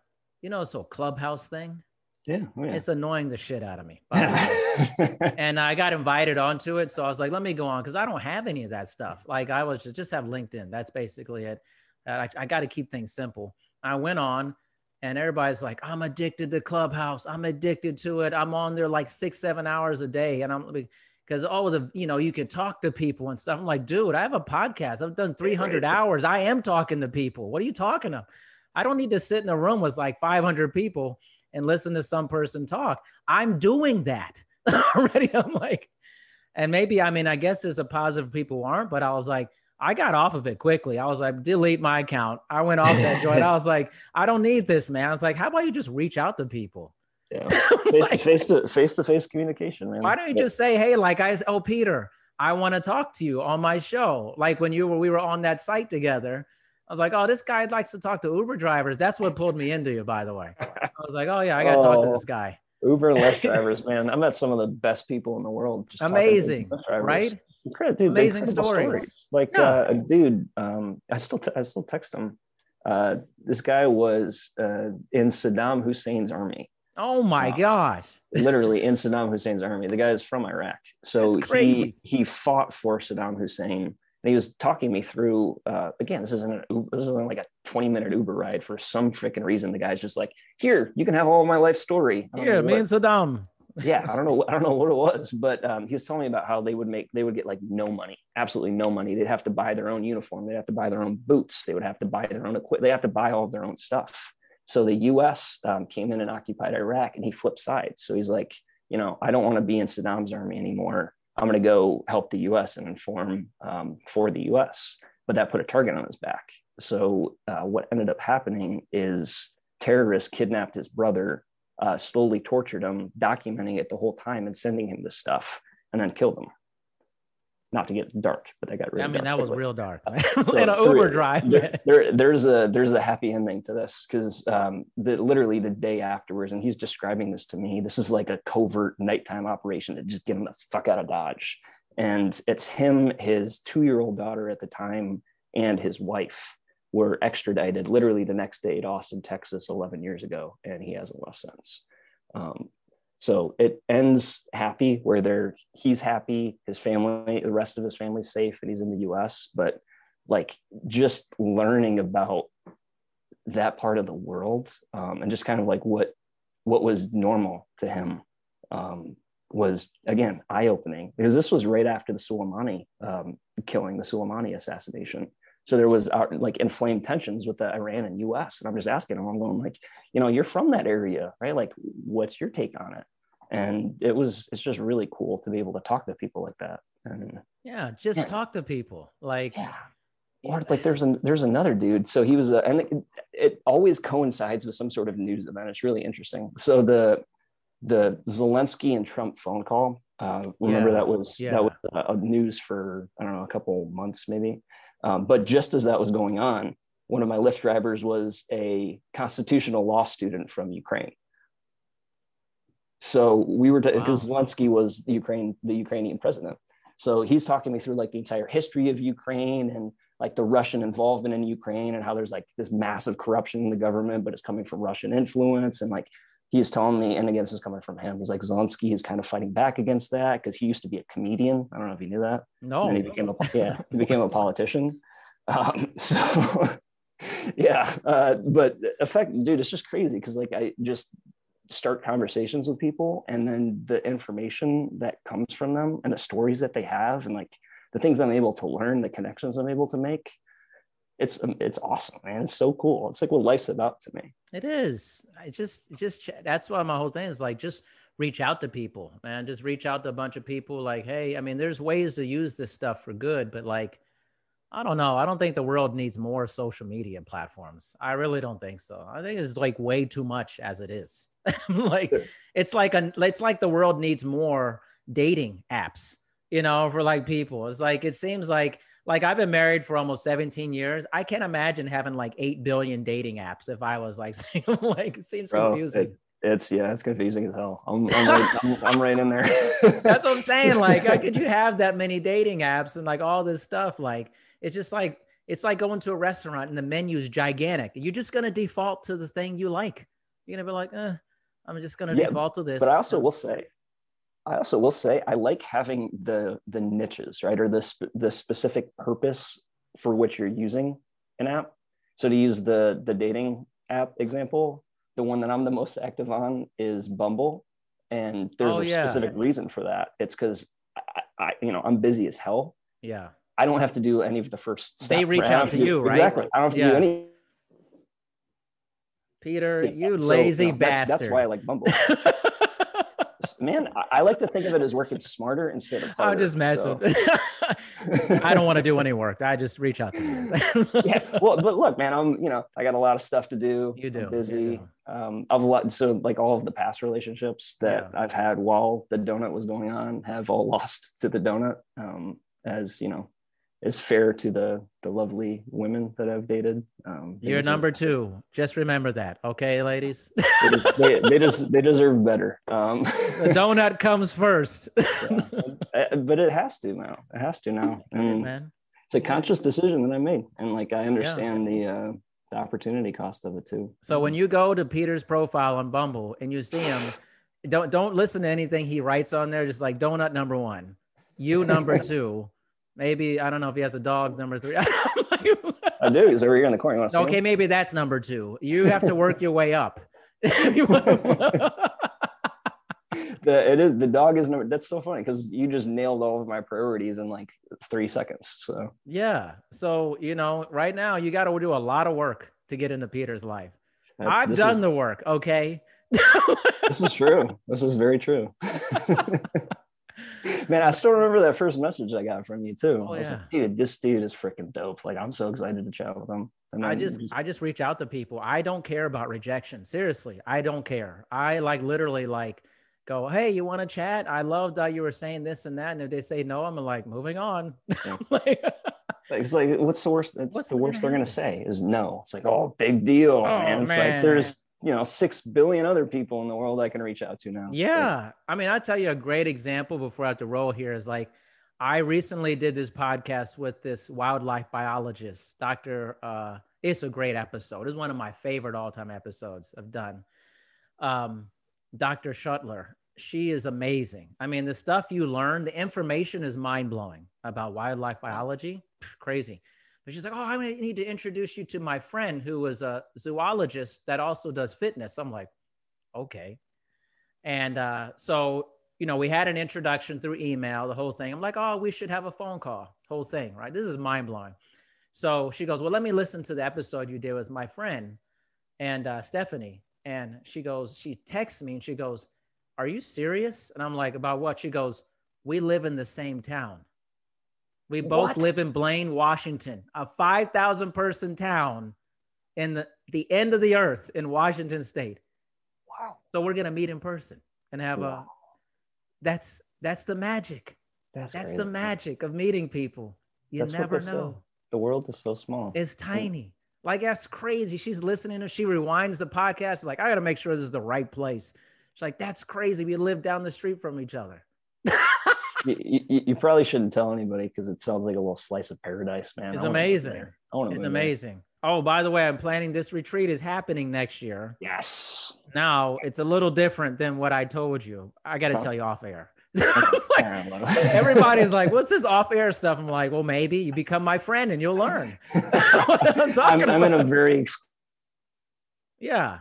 Speaker 4: you know, so clubhouse thing.
Speaker 5: Yeah. oh, yeah.
Speaker 4: It's annoying the shit out of me. <laughs> by the way. and I got invited onto it, so I was like, let me go on because I don't have any of that stuff. Like I was just just have LinkedIn. That's basically it. I, I got to keep things simple. I went on, and everybody's like, I'm addicted to Clubhouse. I'm addicted to it. I'm on there like six, seven hours a day, and I'm because all of the you know you can talk to people and stuff. I'm like, dude, I have a podcast. I've done 300 hours. I am talking to people. What are you talking of? I don't need to sit in a room with like 500 people and listen to some person talk. I'm doing that <laughs> already. I'm like, and maybe I mean, I guess there's a positive people aren't, but I was like, I got off of it quickly. I was like, delete my account. I went off that joint. I was like, <laughs> I don't need this, man. I was like, how about you just reach out to people?
Speaker 5: yeah. <laughs> Face, face to face to face communication, man.
Speaker 4: Why don't you
Speaker 5: Yeah.
Speaker 4: just say, hey, like I, oh, Peter, I want to talk to you on my show. Like when you were, we were on that site together. I was like, oh, this guy likes to talk to Uber drivers. That's what pulled me into you, by the way. <laughs> I was like, oh yeah, I got to talk to
Speaker 5: Oh.
Speaker 4: this guy.
Speaker 5: Uber Lyft <laughs> drivers, man. I met some of the best people in the world. Just
Speaker 4: Amazing, right?
Speaker 5: Incredible, dude,
Speaker 4: Amazing
Speaker 5: incredible
Speaker 4: stories.
Speaker 5: Like
Speaker 4: Yeah.
Speaker 5: uh, a dude, um, I still t- I still text him. Uh, this guy was uh, in Saddam Hussein's army,
Speaker 4: Oh my gosh.
Speaker 5: literally in Saddam Hussein's army. The guy is from Iraq, so he he fought for Saddam Hussein. And he was talking me through. Uh, again, this isn't an this isn't like a twenty minute Uber ride for some freaking reason. The guy's just like, "Here, you can have all my life story."
Speaker 4: Yeah, me
Speaker 5: what-
Speaker 4: and Saddam. <laughs>
Speaker 5: yeah i don't know i don't know what it was but um, he was telling me about how they would make they would get like no money absolutely no money they'd have to buy their own uniform they'd have to buy their own boots they would have to buy their own equipment they have to buy all of their own stuff so the us um, came in and occupied iraq and he flipped sides so he's like you know i don't want to be in saddam's army anymore i'm going to go help the us and inform um, for the us but that put a target on his back so uh, what ended up happening is terrorists kidnapped his brother uh, slowly tortured him, documenting it the whole time and sending him this stuff, and then killed him. Not to get dark, but that got really.
Speaker 4: I mean,
Speaker 5: dark
Speaker 4: that was real dark. <laughs> <laughs>
Speaker 5: So
Speaker 4: In an
Speaker 5: through
Speaker 4: Uber drive.
Speaker 5: There, <laughs> there- there's a there's a happy ending to this because um, the literally the day afterwards, and he's describing this to me. This is like a covert nighttime operation to just get him the fuck out of Dodge, and it's him, his two year old daughter at the time, and his wife were extradited literally the next day to Austin, Texas, 11 years ago, and he hasn't left since. Um, so it ends happy where they're he's happy, his family, the rest of his family's safe, and he's in the U.S. But like just learning about that part of the world um, and just kind of like what what was normal to him um, was again eye opening because this was right after the Soleimani um, killing, the Soleimani assassination. So there was uh, like inflamed tensions with the Iran and U.S. And I'm just asking him, I'm going like, you know, you're from that area, right? Like, what's your take on it? and it was it's just really cool to be able to talk to people like that and
Speaker 4: yeah just
Speaker 5: Yeah.
Speaker 4: talk to people like
Speaker 5: yeah or like there's an there's another dude so he was a and it, it always coincides with some sort of news event it's really interesting so the the zelensky and trump phone call uh, remember
Speaker 4: Yeah,
Speaker 5: that was
Speaker 4: yeah.
Speaker 5: that was uh, a news for i don't know a couple months maybe um, but just as that was going on one of my lyft drivers was a constitutional law student from ukraine so we were because zelensky was the ukraine the ukrainian president so he's talking me through like the entire history of ukraine and like the Russian involvement in Ukraine and how there's like this massive corruption in the government, but it's coming from Russian influence. And like he's telling me, and again, this is coming from him. He's like Zelensky is kind of fighting back against that because he used to be a comedian. I don't know if you knew that.
Speaker 4: no
Speaker 5: And he became a yeah, he became a politician. Um, <laughs> so yeah, uh, but effect, dude, it's just crazy because like I just start conversations with people, and then the information that comes from them and the stories that they have, and like the things I'm able to learn, the connections I'm able to make. It's um, it's awesome, man. It's so cool. It's like what life's about to me.
Speaker 4: It is. I just, just that's why my whole thing is like, just reach out to people, man. Just reach out to a bunch of people. Like, hey, I mean, there's ways to use this stuff for good, but like, I don't know. I don't think the world needs more social media platforms. I really don't think so. I think it's like way too much as it is. <laughs> like, it's like a, it's like the world needs more dating apps. You know, for like people. It's like it seems like like I've been married for almost 17 years. I can't imagine having like 8 billion dating apps if I was like <laughs> like it seems
Speaker 5: Bro,
Speaker 4: confusing.
Speaker 5: it- it's yeah, it's confusing as hell. I'm I'm right, I'm, I'm right in there. <laughs>
Speaker 4: That's what I'm saying. Like, how could you <laughs> have that many dating apps and like all this stuff? Like, it's just like it's like going to a restaurant and the menu is gigantic. You're just gonna default to the thing you like. You're gonna be like, eh, I'm just gonna
Speaker 5: Yeah,
Speaker 4: default to this.
Speaker 5: but I also will say, I also will say, I like having the the niches, right, or the sp- the specific purpose for which you're using an app. So to use the the dating app example, the one that I'm the most active on is Bumble, and there's
Speaker 4: Oh,
Speaker 5: a
Speaker 4: yeah.
Speaker 5: specific reason for that. It's because I, I, you know, I'm busy as hell.
Speaker 4: yeah.
Speaker 5: I don't have to do any of the first.
Speaker 4: They reach
Speaker 5: right?
Speaker 4: Out to
Speaker 5: do-
Speaker 4: you, right?
Speaker 5: Exactly. I don't have to
Speaker 4: Yeah.
Speaker 5: do any.
Speaker 4: Peter, you
Speaker 5: So,
Speaker 4: lazy
Speaker 5: no, that's,
Speaker 4: bastard.
Speaker 5: That's why I like Bumble. <laughs> <laughs> Man, I, like to think of it as working smarter instead of harder.
Speaker 4: I'm just messing.
Speaker 5: so- <laughs>
Speaker 4: I don't want to do any work. I just reach out to you. <laughs>
Speaker 5: yeah. Well, but look, man, I'm you know I got a lot of stuff to do.
Speaker 4: You do,
Speaker 5: I'm
Speaker 4: you
Speaker 5: busy.
Speaker 4: do.
Speaker 5: Um, I've lot. So like all of the past relationships that
Speaker 4: Yeah.
Speaker 5: I've had while the donut was going on have all <laughs> lost to the donut. Um, as you know, is fair to the the lovely women that I've dated. Um,
Speaker 4: You're number two. Just remember that, okay, ladies.
Speaker 5: They, des- they, they, they deserve better. Um,
Speaker 4: the donut comes first. <laughs>
Speaker 5: yeah. Uh, but it has to now. It has to now. And
Speaker 4: man.
Speaker 5: it's a conscious decision that I made, and like I understand the uh, the opportunity cost of it too.
Speaker 4: So when you go to Peter's profile on Bumble and you see him, don't don't listen to anything he writes on there. Just like donut number one, you number <laughs> two. Maybe I don't know if he has a dog number three. <laughs>
Speaker 5: I do. He's over here in the corner.
Speaker 4: Okay,
Speaker 5: him?
Speaker 4: maybe that's number two. You have to work your way up. <laughs> <laughs>
Speaker 5: The, it is the dog is number. That's so funny because you just nailed all of my priorities in like three seconds. So
Speaker 4: yeah. So you know, right now you got to do a lot of work to get into Peter's life. I've done
Speaker 5: is,
Speaker 4: the work. Okay.
Speaker 5: This is true. This is very true. Man, I still remember that first message I got from you too.
Speaker 4: Oh,
Speaker 5: I was
Speaker 4: yeah.
Speaker 5: like, dude, this dude is freaking dope. Like, I'm so excited to chat with him. And
Speaker 4: I
Speaker 5: then
Speaker 4: just I just reach out to people. I don't care about rejection. Seriously, I don't care. I like literally like go, hey, you want to chat? I loved how you were saying this and that. And if they say no, I'm like moving on.
Speaker 5: Yeah. <laughs>
Speaker 4: Like,
Speaker 5: it's like, what's the worst? That's
Speaker 4: What's
Speaker 5: the
Speaker 4: gonna
Speaker 5: worst they're gonna say is no. It's like, oh, big deal, oh, man. It's
Speaker 4: man.
Speaker 5: like there's you know six billion other people in the world I can reach out to now.
Speaker 4: Yeah. I mean, I'll tell you a great example before I have to roll here is like I recently did this podcast with this wildlife biologist, Dr. Uh, it's a great episode. It's one of my favorite all-time episodes I've done. Um, Dr. Shuttler, she is amazing. I mean, the stuff you learn, the information is mind-blowing about wildlife biology. Pff, Crazy. But she's like, oh, I need to introduce you to my friend who was a zoologist that also does fitness. I'm like, okay. And uh, so, you know, we had an introduction through email, the whole thing. I'm like, oh, we should have a phone call, whole thing, right? This is mind blowing. So she goes, well, let me listen to the episode you did with my friend and uh, Stephanie. And she goes, she texts me and she goes, Are you serious? And I'm like, About what? She goes, We live in the same town. We both
Speaker 5: What?
Speaker 4: live in Blaine, Washington, a 5,000 person town in the, the end of the earth in Washington state.
Speaker 5: Wow.
Speaker 4: So we're going to meet in person and have a, that's, that's the magic.
Speaker 5: That's,
Speaker 4: That's the magic of meeting people. You
Speaker 5: That's
Speaker 4: never know.
Speaker 5: The world is so small.
Speaker 4: It's tiny. Like that's crazy. She's listening to she rewinds the podcast. It's like, I gotta make sure this is the right place. She's like, that's crazy. We live down the street from each other.
Speaker 5: You, you, you probably shouldn't tell anybody because it sounds like a little slice of paradise, man.
Speaker 4: It's
Speaker 5: I wanna live
Speaker 4: amazing.
Speaker 5: there. I wanna
Speaker 4: It's
Speaker 5: live there.
Speaker 4: amazing. Oh, by the way, I'm planning this retreat is happening next year.
Speaker 5: Yes.
Speaker 4: Now it's a little different than what I told you. I gotta
Speaker 5: Huh?
Speaker 4: tell you off air. <laughs>
Speaker 5: Like,
Speaker 4: everybody's like, what's this off air stuff? I'm like, well, maybe you become my friend and you'll learn. <laughs> <laughs> I'm
Speaker 5: I'm, I'm in a very
Speaker 4: yeah.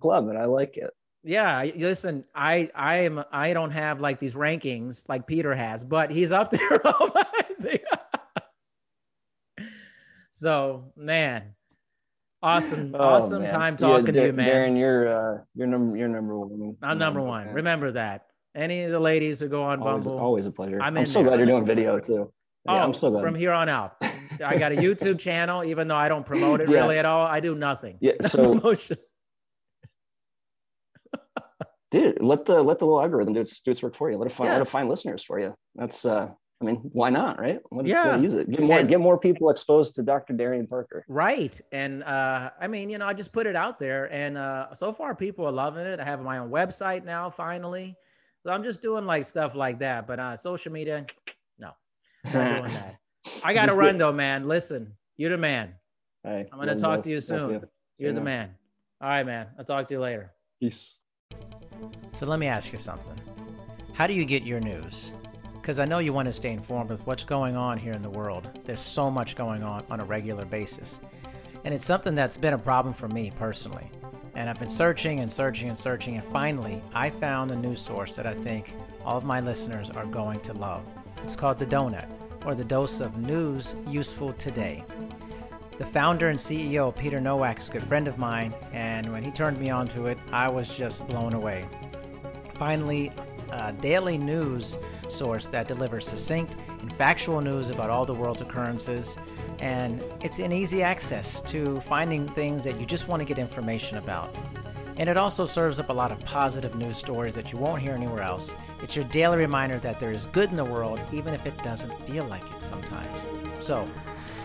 Speaker 5: club, and I like it.
Speaker 4: Yeah, listen, I I am I don't have like these rankings like Peter has, but he's up <laughs> there. <laughs> so, man, awesome,
Speaker 5: Oh,
Speaker 4: awesome
Speaker 5: man.
Speaker 4: time
Speaker 5: Yeah,
Speaker 4: talking to you, man.
Speaker 5: Darian, you're uh, you're number you're number one.
Speaker 4: I'm number one. Remember that. Any of the ladies who go on
Speaker 5: Always,
Speaker 4: Bumble,
Speaker 5: always a pleasure.
Speaker 4: I'm
Speaker 5: I'm, so
Speaker 4: there.
Speaker 5: glad you're doing video too. Yeah,
Speaker 4: oh,
Speaker 5: I'm so glad.
Speaker 4: from here on out, I got a <laughs> YouTube channel. Even though I don't promote it
Speaker 5: Yeah.
Speaker 4: really at all, I do nothing.
Speaker 5: Yeah, so
Speaker 4: promotion.
Speaker 5: Dude, let the let the little algorithm do its do its work for you. Let it find
Speaker 4: Yeah.
Speaker 5: let it find listeners for you. That's uh, I mean, why not, right? Let
Speaker 4: Yeah.
Speaker 5: use it. Get more
Speaker 4: And-
Speaker 5: get more people exposed to Dr. Darian Parker.
Speaker 4: Right. And uh, I mean, you know, I just put it out there and uh, so far people are loving it. I have my own website now, finally. So I'm just doing like stuff like that. But uh, social media, <tsk> no, not doing <laughs> that. I got to run though, man. Listen, you're the man.
Speaker 5: Hey,
Speaker 4: I'm gonna talk to you soon.
Speaker 5: you.
Speaker 4: You're the man. All right, man. I'll talk to you later.
Speaker 5: Peace.
Speaker 4: So let me ask you something. How do you get your news? Because I know you want to stay informed with what's going on here in the world. There's so much going on on a regular basis. And it's something that's been a problem for me personally. And I've been searching and searching and searching, and finally, I found a news source that I think all of my listeners are going to love. It's called The Donut, or the dose of news useful today. The founder and CEO, Peter Nowak, is a good friend of mine, and when he turned me onto it, I was just blown away. Finally, a daily news source that delivers succinct and factual news about all the world's occurrences, and it's an easy access to finding things that you just want to get information about. And it also serves up a lot of positive news stories that you won't hear anywhere else. It's your daily reminder that there is good in the world, even if it doesn't feel like it sometimes. So,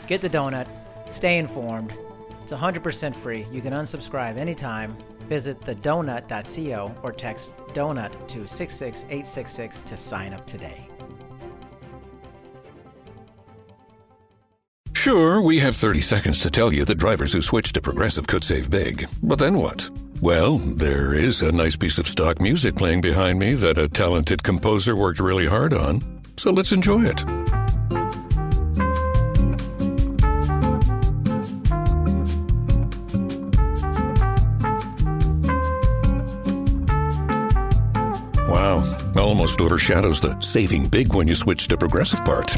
Speaker 4: get the donut, stay informed. It's 100% free. You can unsubscribe anytime. Visit thedonut.co or text donut to 66866 to sign up today.
Speaker 2: Sure, we have 30 seconds to tell you that drivers who switch to Progressive could save big. But then what? Well, there is a nice piece of stock music playing behind me that a talented composer worked really hard on. So let's enjoy it. Wow, almost overshadows the saving big when you switch to Progressive part.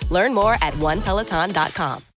Speaker 3: Learn more at onepeloton.com.